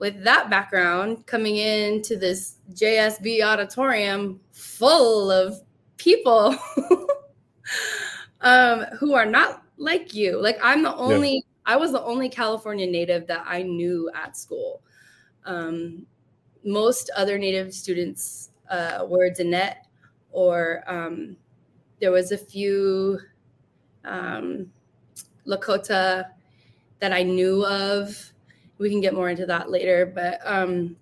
with that background, coming into this JSB auditorium full of people um, who are not like you. Like I'm the only, yeah. I was the only California native that I knew at school. Um, most other native students uh, were Diné, or um, there was a few um, Lakota that I knew of. We can get more into that later, but um,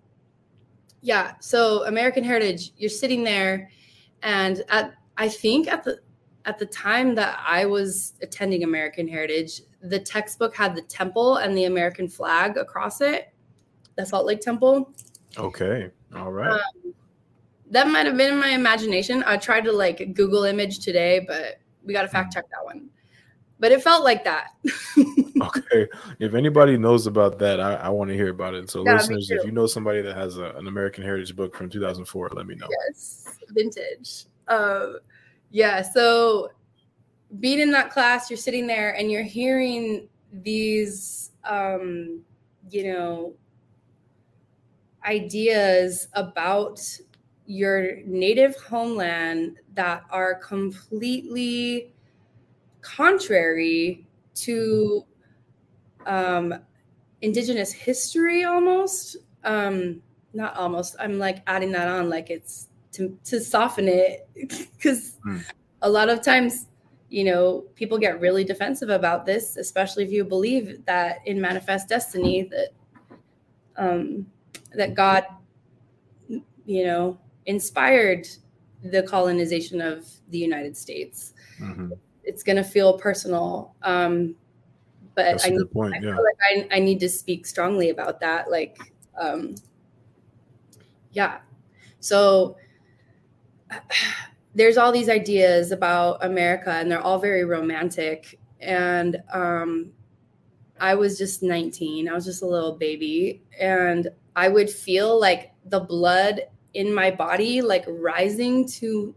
yeah. So American Heritage, you're sitting there and at I think at the at the time that I was attending American Heritage, the textbook had the temple and the American flag across it, the Salt Lake Temple. Okay. All right. Um, that might have been in my imagination. I tried to like Google image today, but we got to fact check that one. But it felt like that. okay. If anybody knows about that, I, I want to hear about it. So, yeah, listeners, if you know somebody that has a, an American Heritage book from 2004, let me know. Yes vintage. Um, yeah, so being in that class, you're sitting there and you're hearing these, um, you know, ideas about your native homeland that are completely contrary to um, indigenous history almost um, not almost i'm like adding that on like it's to, to soften it because mm. a lot of times you know people get really defensive about this especially if you believe that in manifest destiny that um that god you know inspired the colonization of the united states mm-hmm. It's going to feel personal um but That's I, need, point, I yeah. feel like I, I need to speak strongly about that like um yeah so there's all these ideas about America, and they're all very romantic. And um, I was just 19, I was just a little baby, and I would feel like the blood in my body like rising to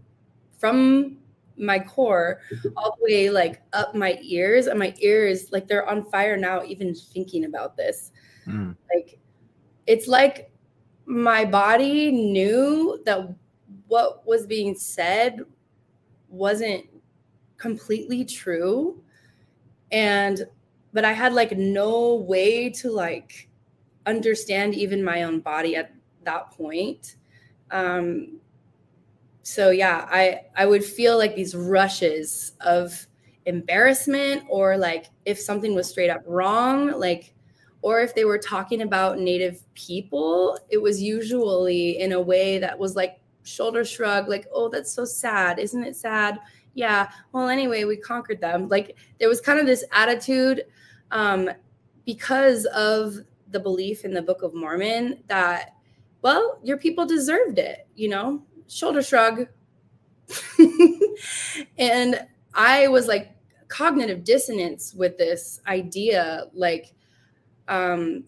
from my core all the way like up my ears and my ears like they're on fire now even thinking about this mm. like it's like my body knew that what was being said wasn't completely true and but i had like no way to like understand even my own body at that point um so yeah i i would feel like these rushes of embarrassment or like if something was straight up wrong like or if they were talking about native people it was usually in a way that was like shoulder shrug, like, oh, that's so sad. Isn't it sad? Yeah. Well, anyway, we conquered them. Like there was kind of this attitude um, because of the belief in the Book of Mormon that, well, your people deserved it, you know, shoulder shrug. and I was like cognitive dissonance with this idea, like, um,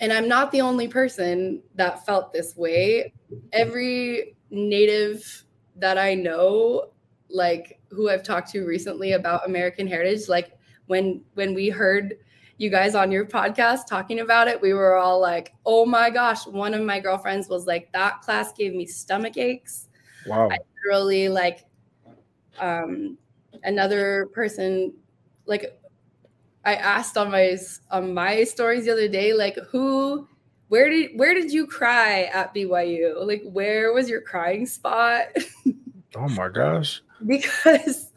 and I'm not the only person that felt this way. Every native that I know, like who I've talked to recently about American heritage, like when when we heard you guys on your podcast talking about it, we were all like, "Oh my gosh!" One of my girlfriends was like, "That class gave me stomach aches." Wow! I literally like. Um, another person, like I asked on my on my stories the other day, like who, where did where did you cry at BYU? Like where was your crying spot? oh my gosh! because,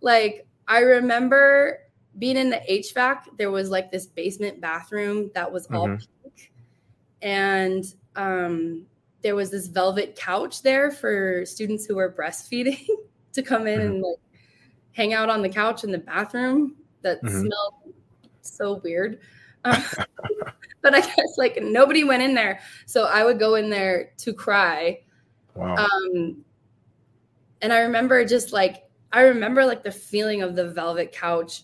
like, I remember being in the HFAC. There was like this basement bathroom that was all mm-hmm. pink, and um, there was this velvet couch there for students who were breastfeeding to come in and like hang out on the couch in the bathroom that Mhm. smelled so weird. Um, but I guess like nobody went in there. So I would go in there to cry. Wow. Um, and I remember just like, I remember like the feeling of the velvet couch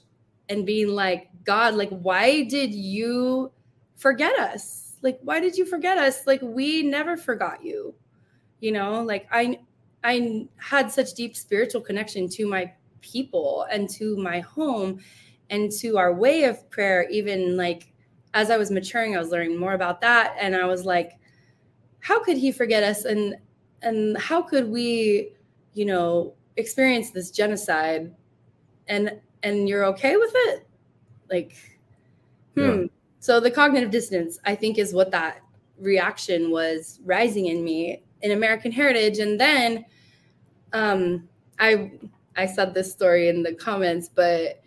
and being like, God, like, why did you forget us? Like, why did you forget us? Like, we never forgot you. You know, like I, I had such deep spiritual connection to my people and to my home and to our way of prayer even like as i was maturing i was learning more about that and i was like how could he forget us and and how could we you know experience this genocide and and you're okay with it? Like hmm. Yeah. so the cognitive dissonance i think is what that reaction was rising in me in american heritage. And then um i i said this story in the comments but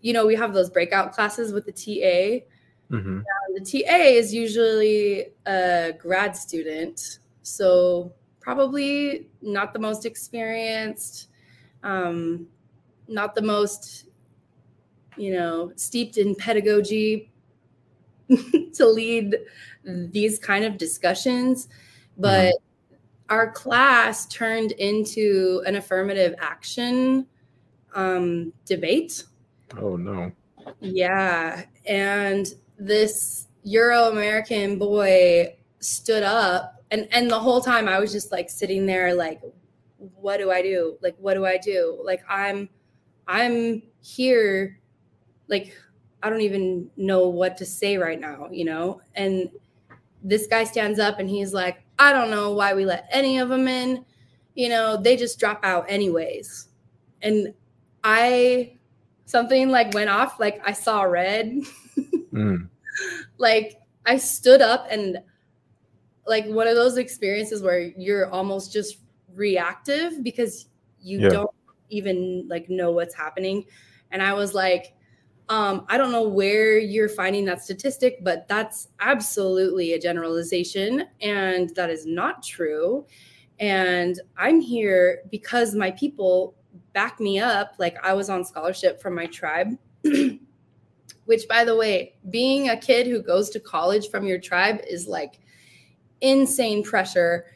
you know we have those breakout classes with the ta hmm the TA is usually a grad student, so probably not the most experienced, um, not the most, you know, steeped in pedagogy to lead these kind of discussions. But our class turned into an affirmative action um, debate. Oh no. Yeah. And this Euro American boy stood up and and the whole time I was just like sitting there like what do I do? Like what do I do? Like I'm I'm here like I don't even know what to say right now, you know? And this guy stands up and he's like, I don't know why we let any of them in. You know, they just drop out anyways. And I something like went off like I saw red. Mm. like I stood up and like one of those experiences where you're almost just reactive because you Yeah. don't even like know what's happening. And I was like, um, I don't know where you're finding that statistic, but that's absolutely a generalization, and that is not true. And I'm here because my people back me up. Like I was on scholarship from my tribe. which by the way being a kid who goes to college from your tribe is like insane pressure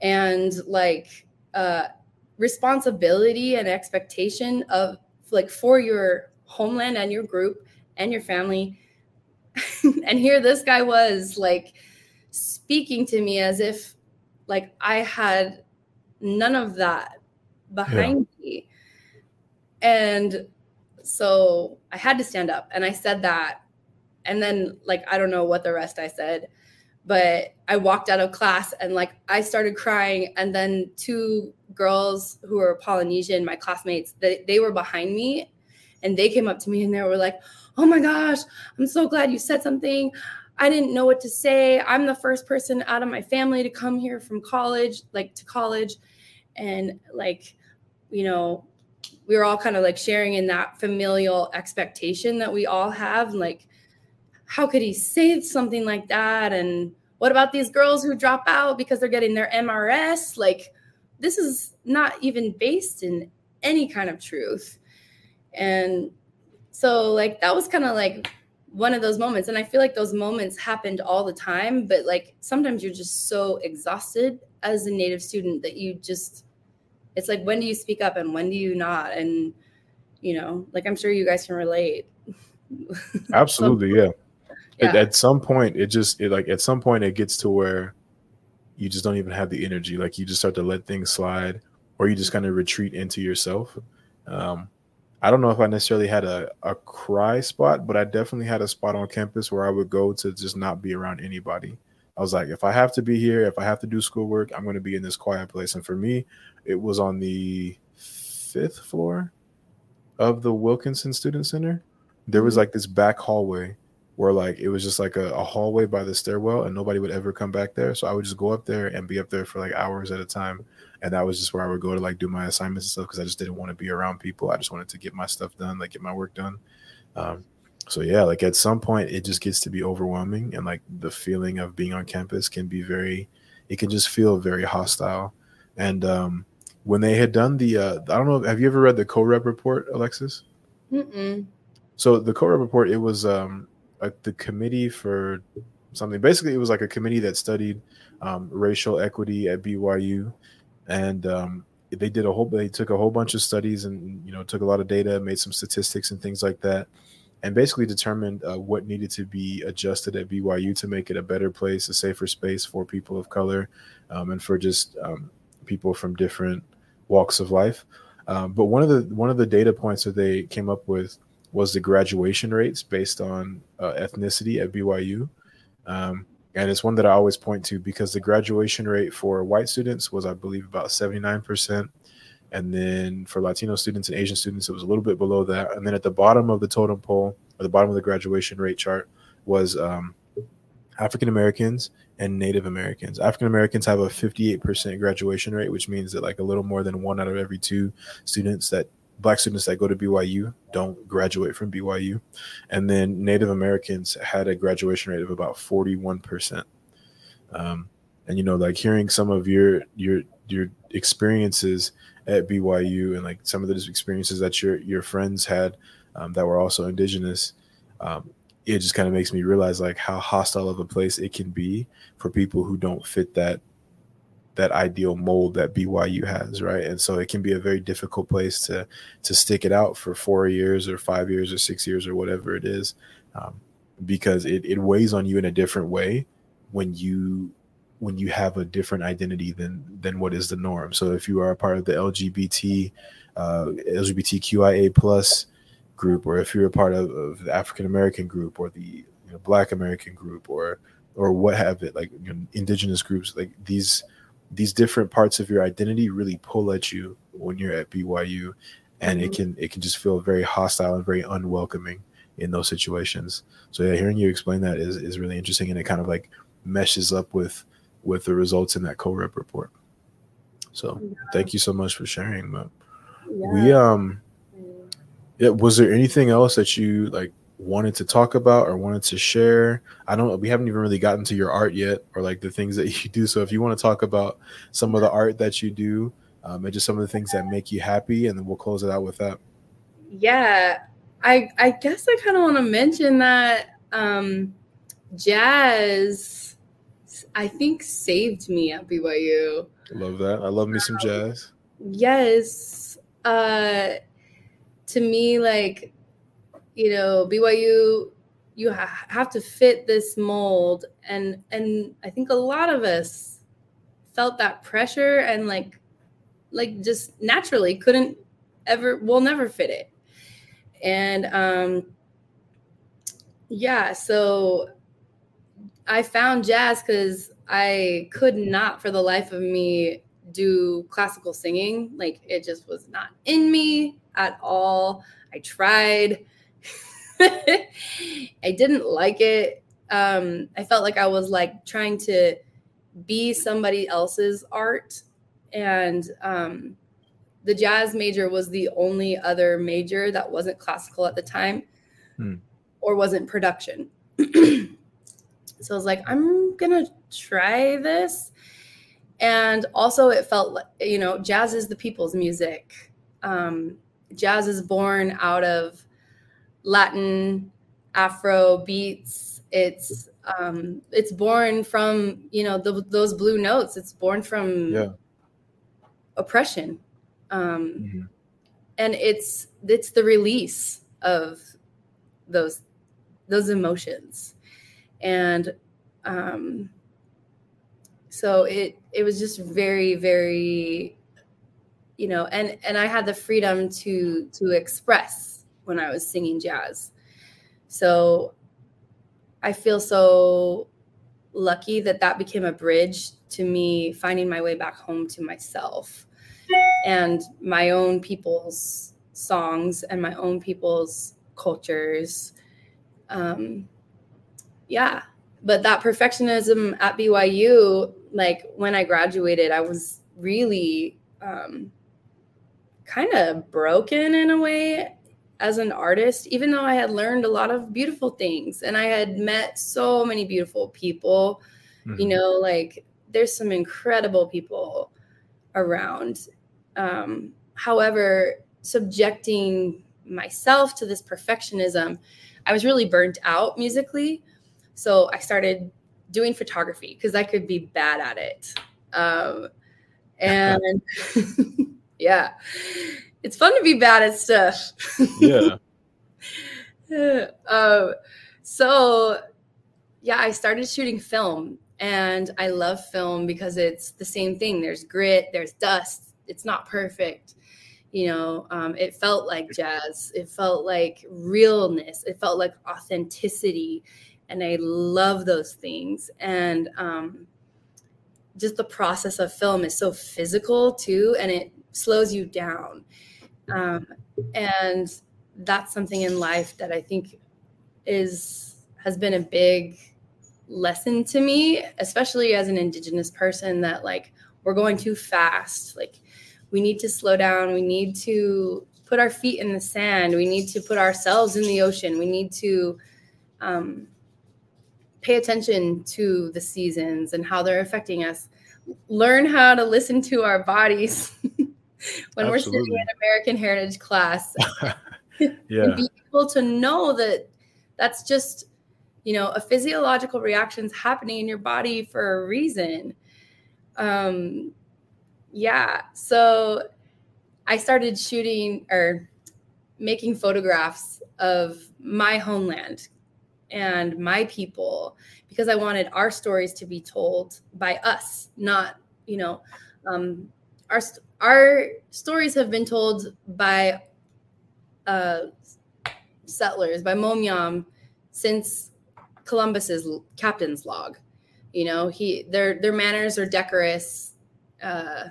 and like uh responsibility and expectation of like for your homeland and your group and your family. And here this guy was like speaking to me as if like i had none of that behind me. And so I had to stand up and I said that. And then, like, I don't know what the rest I said, but I walked out of class and, like, I started crying. And then two girls who were Polynesian, my classmates, they, they were behind me and they came up to me and they were like, Oh my gosh, I'm so glad you said something. I didn't know what to say. I'm the first person out of my family to come here from college, like to college. And, like, you know, we were all kind of like sharing in that familial expectation that we all have like how could he say something like that? And what about these girls who drop out because they're getting their mrs like this is not even based in any kind of truth. And so like that was kind of like one of those moments. And i feel like those moments happened all the time but like sometimes you're just so exhausted as a native student that you just it's like when do you speak up and when do you not? And you know like i'm sure you guys can relate. Absolutely, yeah. At, Yeah. at some point, it just it like at some point it gets to where you just don't even have the energy. Like you just start to let things slide, or you just kind of retreat into yourself. Um, I don't know if I necessarily had a, a cry spot, but I definitely had a spot on campus where I would go to just not be around anybody. I was like, if I have to be here, if I have to do schoolwork, I'm going to be in this quiet place. And for me, it was on the fifth floor of the Wilkinson Student Center. There was Mhm. like this back hallway where like it was just like a, a hallway by the stairwell and nobody would ever come back there. So I would just go up there and be up there for like hours at a time. And that was just where I would go to like do my assignments and stuff because I just didn't want to be around people. I just wanted to get my stuff done, like get my work done. Um, so yeah, like at some point it just gets to be overwhelming and like the feeling of being on campus can be very it can just feel very hostile. And um, when they had done the, uh, I don't know, have you ever read the co-rep report, Alexis? Mm-mm. So the co-rep report, it was um, like the committee for something. Basically, it was like a committee that studied um, racial equity at BYU, and um, they did a whole. They took a whole bunch of studies and you know took a lot of data, made some statistics and things like that, and basically determined uh, what needed to be adjusted at BYU to make it a better place, a safer space for people of color, um, and for just um, people from different walks of life. Um, but one of the one of the data points that they came up with was the graduation rates based on uh, ethnicity at BYU. Um, and it's one that I always point to because the graduation rate for white students was, I believe, about 79%. And then for Latino students and Asian students, it was a little bit below that. And then at the bottom of the totem pole, or the bottom of the graduation rate chart, was um, African Americans and Native Americans. African Americans have a 58% graduation rate, which means that like a little more than one out of every two students that black students that go to BYU don't graduate from BYU. And then Native Americans had a graduation rate of about 41%. Um, and you know, like hearing some of your your your experiences at BYU and like some of those experiences that your your friends had um, that were also indigenous, um, it just kind of makes me realize like how hostile of a place it can be for people who don't fit that that ideal mold that BYU has, right? And so it can be a very difficult place to to stick it out for four years or five years or six years or whatever it is, um, because it, it weighs on you in a different way when you when you have a different identity than than what is the norm. So if you are a part of the LGBT uh, LGBTQIA plus group, or if you're a part of, of the African American group or the you know, Black American group or or what have it, like you know, indigenous groups, like these these different parts of your identity really pull at you when you're at BYU and it can it can just feel very hostile and very unwelcoming in those situations. So yeah, hearing you explain that is is really interesting and it kind of like meshes up with with the results in that co-rep report. So yeah. thank you so much for sharing. But yeah. we um yeah, was there anything else that you like wanted to talk about or wanted to share. I don't we haven't even really gotten to your art yet or like the things that you do. So if you want to talk about some of the art that you do um, and just some of the things that make you happy and then we'll close it out with that. Yeah i i guess i kind of want to mention that um jazz i think saved me at byu love that. I love me some jazz. yes uh to me like you know BYU you ha- have to fit this mold. And and I think a lot of us felt that pressure and like like just naturally couldn't ever we'll never fit it. And um yeah so I found jazz cuz I could not for the life of me do classical singing. Like it just was not in me at all. I tried I didn't like it. Um, I felt like I was like trying to be somebody else's art. And um, the jazz major was the only other major that wasn't classical at the time hmm. or wasn't production. so I was like, I'm going to try this. And also, it felt like, you know, jazz is the people's music. Um, jazz is born out of Latin, Afro beats. It's um, it's born from you know the, those blue notes. It's born from yeah. oppression, um, mm-hmm. and it's it's the release of those those emotions, and um, so it it was just very very you know and and i had the freedom to to express when I was singing jazz. So I feel so lucky that that became a bridge to me finding my way back home to myself and my own people's songs and my own people's cultures. Um, yeah, but that perfectionism at BYU, like when I graduated, I was really um, kind of broken in a way as an artist, even though I had learned a lot of beautiful things and I had met so many beautiful people, mm-hmm. you know, like there's some incredible people around. Um, however, subjecting myself to this perfectionism, I was really burnt out musically. So I started doing photography because I could be bad at it. Um, and yeah, it's fun to be bad at stuff. Yeah. um, so yeah, I started shooting film and I love film because it's the same thing. There's grit, there's dust. It's not perfect. You know, um, it felt like jazz. It felt like realness. It felt like authenticity. And I love those things. And um, just the process of film is so physical too, and it slows you down. Um, and that's something in life that I think is has been a big lesson to me, especially as an indigenous person, that like we're going too fast. Like we need to slow down. We need to put our feet in the sand. We need to put ourselves in the ocean. We need to um, pay attention to the seasons and how they're affecting us. Learn how to listen to our bodies when we're sitting in American Heritage class yeah. and be able to know that that's just you know a physiological reactions happening in your body for a reason um yeah so i started shooting or making photographs of my homeland and my people because i wanted our stories to be told by us not you know um our our stories have been told by uh settlers by Momyam since Columbus's captain's log. You know, he their their manners are decorous, uh,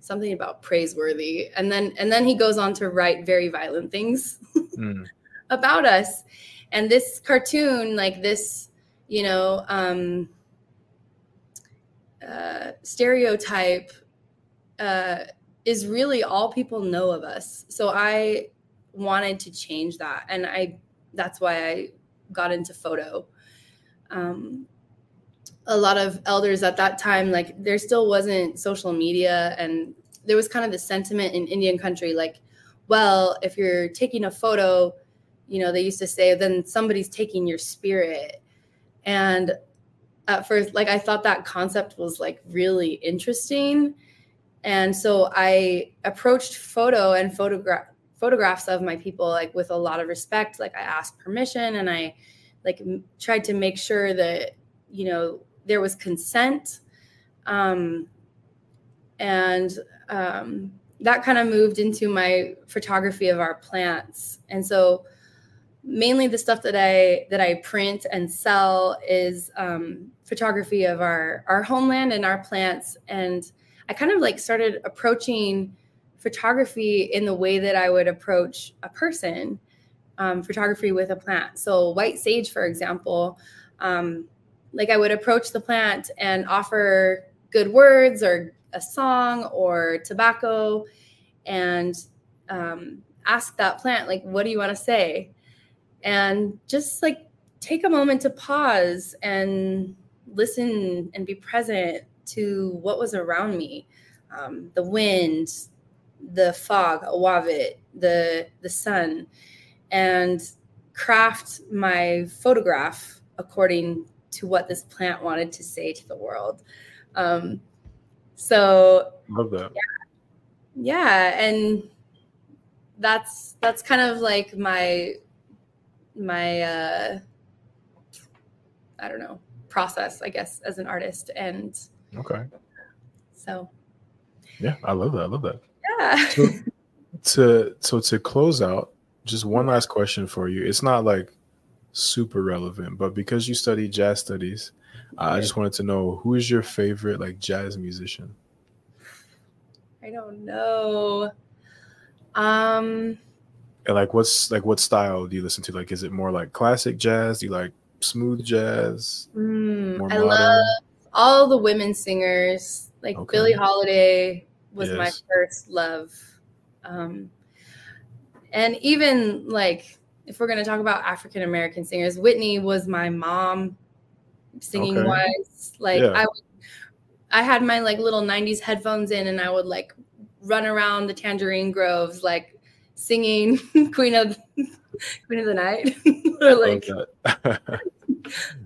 something about praiseworthy, and then and then he goes on to write very violent things Mm. about us. And this cartoon, like this, you know, um, uh, stereotype, uh, is really all people know of us. So I wanted to change that, and I that's why I got into photo. Um, a lot of elders at that time, like there still wasn't social media, and there was kind of the sentiment in Indian country, like, well, if you're taking a photo, you know, they used to say, then somebody's taking your spirit. And at first, like, I thought that concept was like really interesting. And so I approached photo and photograph photographs of my people like with a lot of respect. Like I asked permission and I like m- tried to make sure that, you know, there was consent. Um, and um, that kind of moved into my photography of our plants. And so mainly the stuff that I that I print and sell is um, photography of our our homeland and our plants. And I kind of like started approaching photography in the way that I would approach a person, um, photography with a plant. So white sage, for example, um, like I would approach the plant and offer good words or a song or tobacco, and um, ask that plant like, "What do you want to say?" And just like take a moment to pause and listen and be present to what was around me um, the wind the fog awavit the the sun and craft my photograph according to what this plant wanted to say to the world um, so Love that. yeah and that's that's kind of like my my uh i don't know process i guess as an artist and Okay. so Yeah, I love that. I love that. yeah So to so to close out, just one last question for you. It's not like super relevant, but because you study jazz studies, uh, I just wanted to know who is your favorite like jazz musician? i don't know um And like what's like what style do you listen to? Like is it more like classic jazz? Do you like smooth jazz? mm, More i modern? love all the women singers like Okay. billie holiday was my first love um and even like if we're going to talk about african american singers whitney was my mom singing Okay. wise like Yeah. i would I had my like little 90s headphones in and I would like run around the tangerine groves like singing Queen of Queen of the Night or like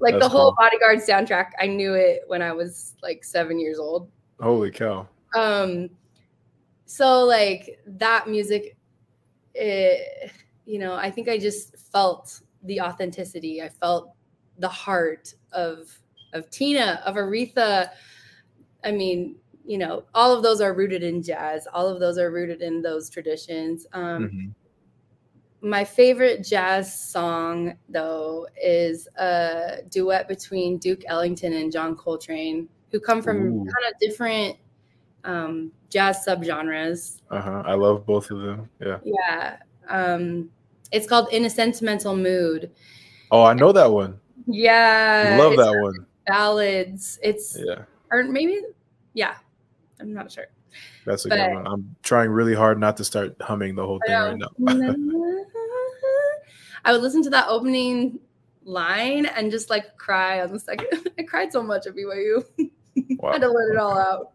like That's the whole cool. bodyguard soundtrack. I knew it when I was like 7 years old. Holy cow. Um so like that music it, you know, I think I just felt the authenticity. I felt the heart of of Tina, of Aretha. I mean, you know, all of those are rooted in jazz. All of those are rooted in those traditions. Um, Mhm. My favorite jazz song, though, is a duet between Duke Ellington and John Coltrane, who come from Ooh. kind of different um, jazz subgenres. Uh-huh. I love both of them. Yeah. Yeah. Um, it's called In a Sentimental Mood. Oh, I know that one. Yeah. love that one. Ballads. It's, Yeah. or maybe, yeah, I'm not sure. That's a But- good one. I'm trying really hard not to start humming the whole thing right now. I would listen to that opening line and just like cry on the second. I cried so much at BYU. I Wow. had to let it all out.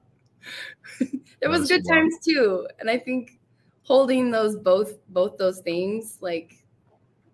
there was good times too, and I think holding those both both those things like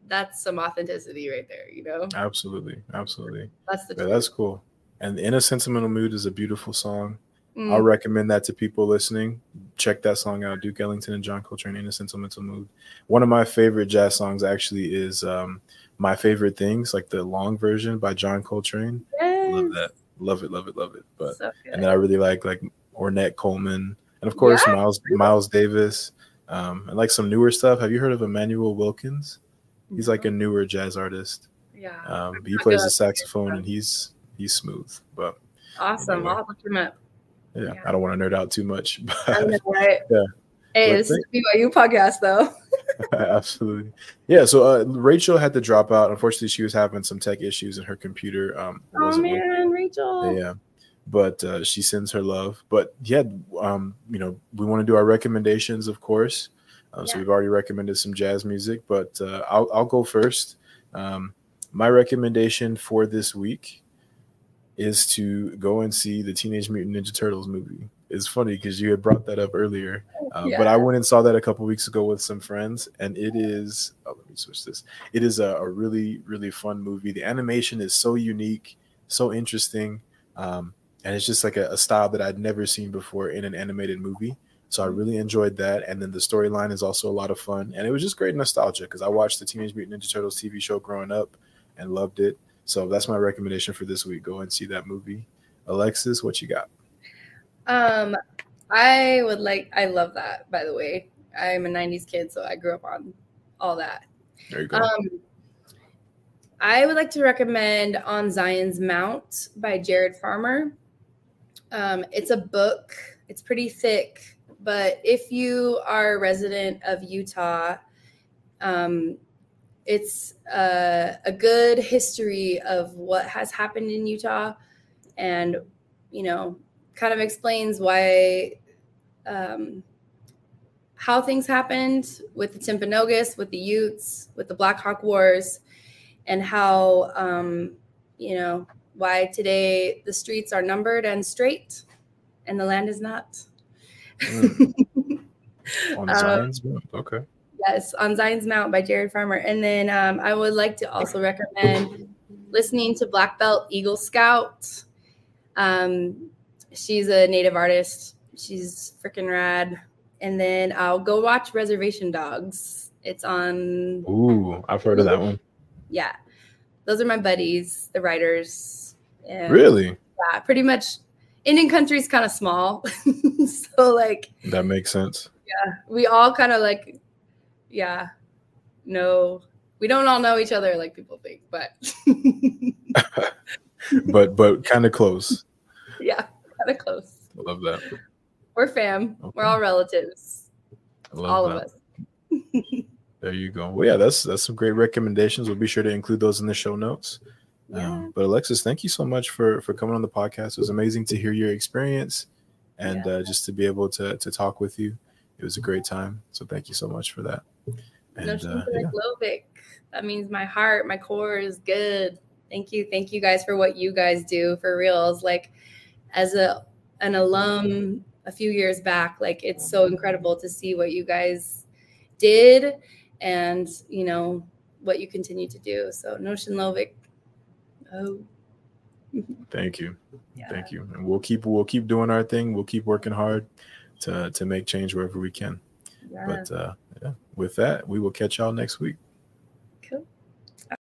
that's some authenticity right there. You know, Absolutely. Absolutely. that's the Yeah, that's cool. And In a Sentimental Mood is a beautiful song. Mm, I'll recommend that to people listening. Check that song out. Duke Ellington and John Coltrane in a sentimental mood. One of my favorite jazz songs actually is um, My Favorite Things, like the long version by John Coltrane. Love that. Love it, love it, love it. But So and then I really like like Ornette Coleman and of course Yeah. Miles Miles Davis. Um, and like some newer stuff. Have you heard of Immanuel Wilkins? He's like a newer jazz artist. yeah, Um, he plays the saxophone and he's he's smooth. But awesome. anyway. I'll look him up. Yeah, Yeah. I don't want to nerd out too much. I But know, right? Yeah. Hey, a BYU podcast though. Absolutely. Yeah. So uh, Rachel had to drop out. Unfortunately, she was having some tech issues in her computer um, Oh man, Rachel. Yeah. But uh, she sends her love. But yeah, um, you know, we want to do our recommendations, of course. Um, So we've already recommended some jazz music, but uh, I'll I'll go first. Um, my recommendation for this week is to go and see the Teenage Mutant Ninja Turtles movie. It's funny because you had brought that up earlier, uh, but I went and saw that a couple weeks ago with some friends, and it is. Oh, let me switch this. It is a, a really really fun movie. The animation is so unique, so interesting, um, and it's just like a, a style that I'd never seen before in an animated movie. So I really enjoyed that, and then the storyline is also a lot of fun, and it was just great nostalgia because I watched the Teenage Mutant Ninja Turtles TV show growing up and loved it. So that's my recommendation for this week. Go and see that movie. Alexis, what you got? Um, I would like. I love that. By the way, I'm a '90s kid, so I grew up on all that. There you go. Um, I would like to recommend On Zion's Mount by Jared Farmer. Um, it's a book. It's pretty thick, but if you are a resident of Utah, um, it's uh, a good history of what has happened in Utah, and you know, kind of explains why um, how things happened with the Timpanogos, with the Utes, with the Black Hawk Wars, and how um, you know why today the streets are numbered and straight, and the land is not. On um, Okay. Yes, on Zion's Mount by Jared Farmer. And then um, I would like to also recommend listening to Black Belt Eagle Scout. Um, she's a native artist. She's freaking rad. And then I'll go watch Reservation Dogs. It's on, Ooh, I've heard of that one. yeah. Those are my buddies, the writers. And Really? Yeah, pretty much. Indian country is kind of small. so, like, That makes sense. Yeah, we all kind of like yeah no we don't all know each other like people think but But but kind of close. yeah kind of close I love that. we're fam we're all relatives I love all that. of us There you go. Well, yeah, that's that's some great recommendations. We'll be sure to include those in the show notes. yeah Um, but Alexis, thank you so much for for coming on the podcast. It was amazing to hear your experience and uh, just to be able to to talk with you. It was a great time. So thank you so much for that. No And shame uh, yeah, Lovic. that means my heart my core is good thank you thank you guys for what you guys do for reals like as a an alum a few years back. Like it's so incredible to see what you guys did and you know what you continue to do. So Notion Lovic. Oh. Thank you. Yeah. Thank you. And we'll keep we'll keep doing our thing. We'll keep working hard to to make change wherever we can. Yeah. But uh yeah, with that, we will catch y'all next week.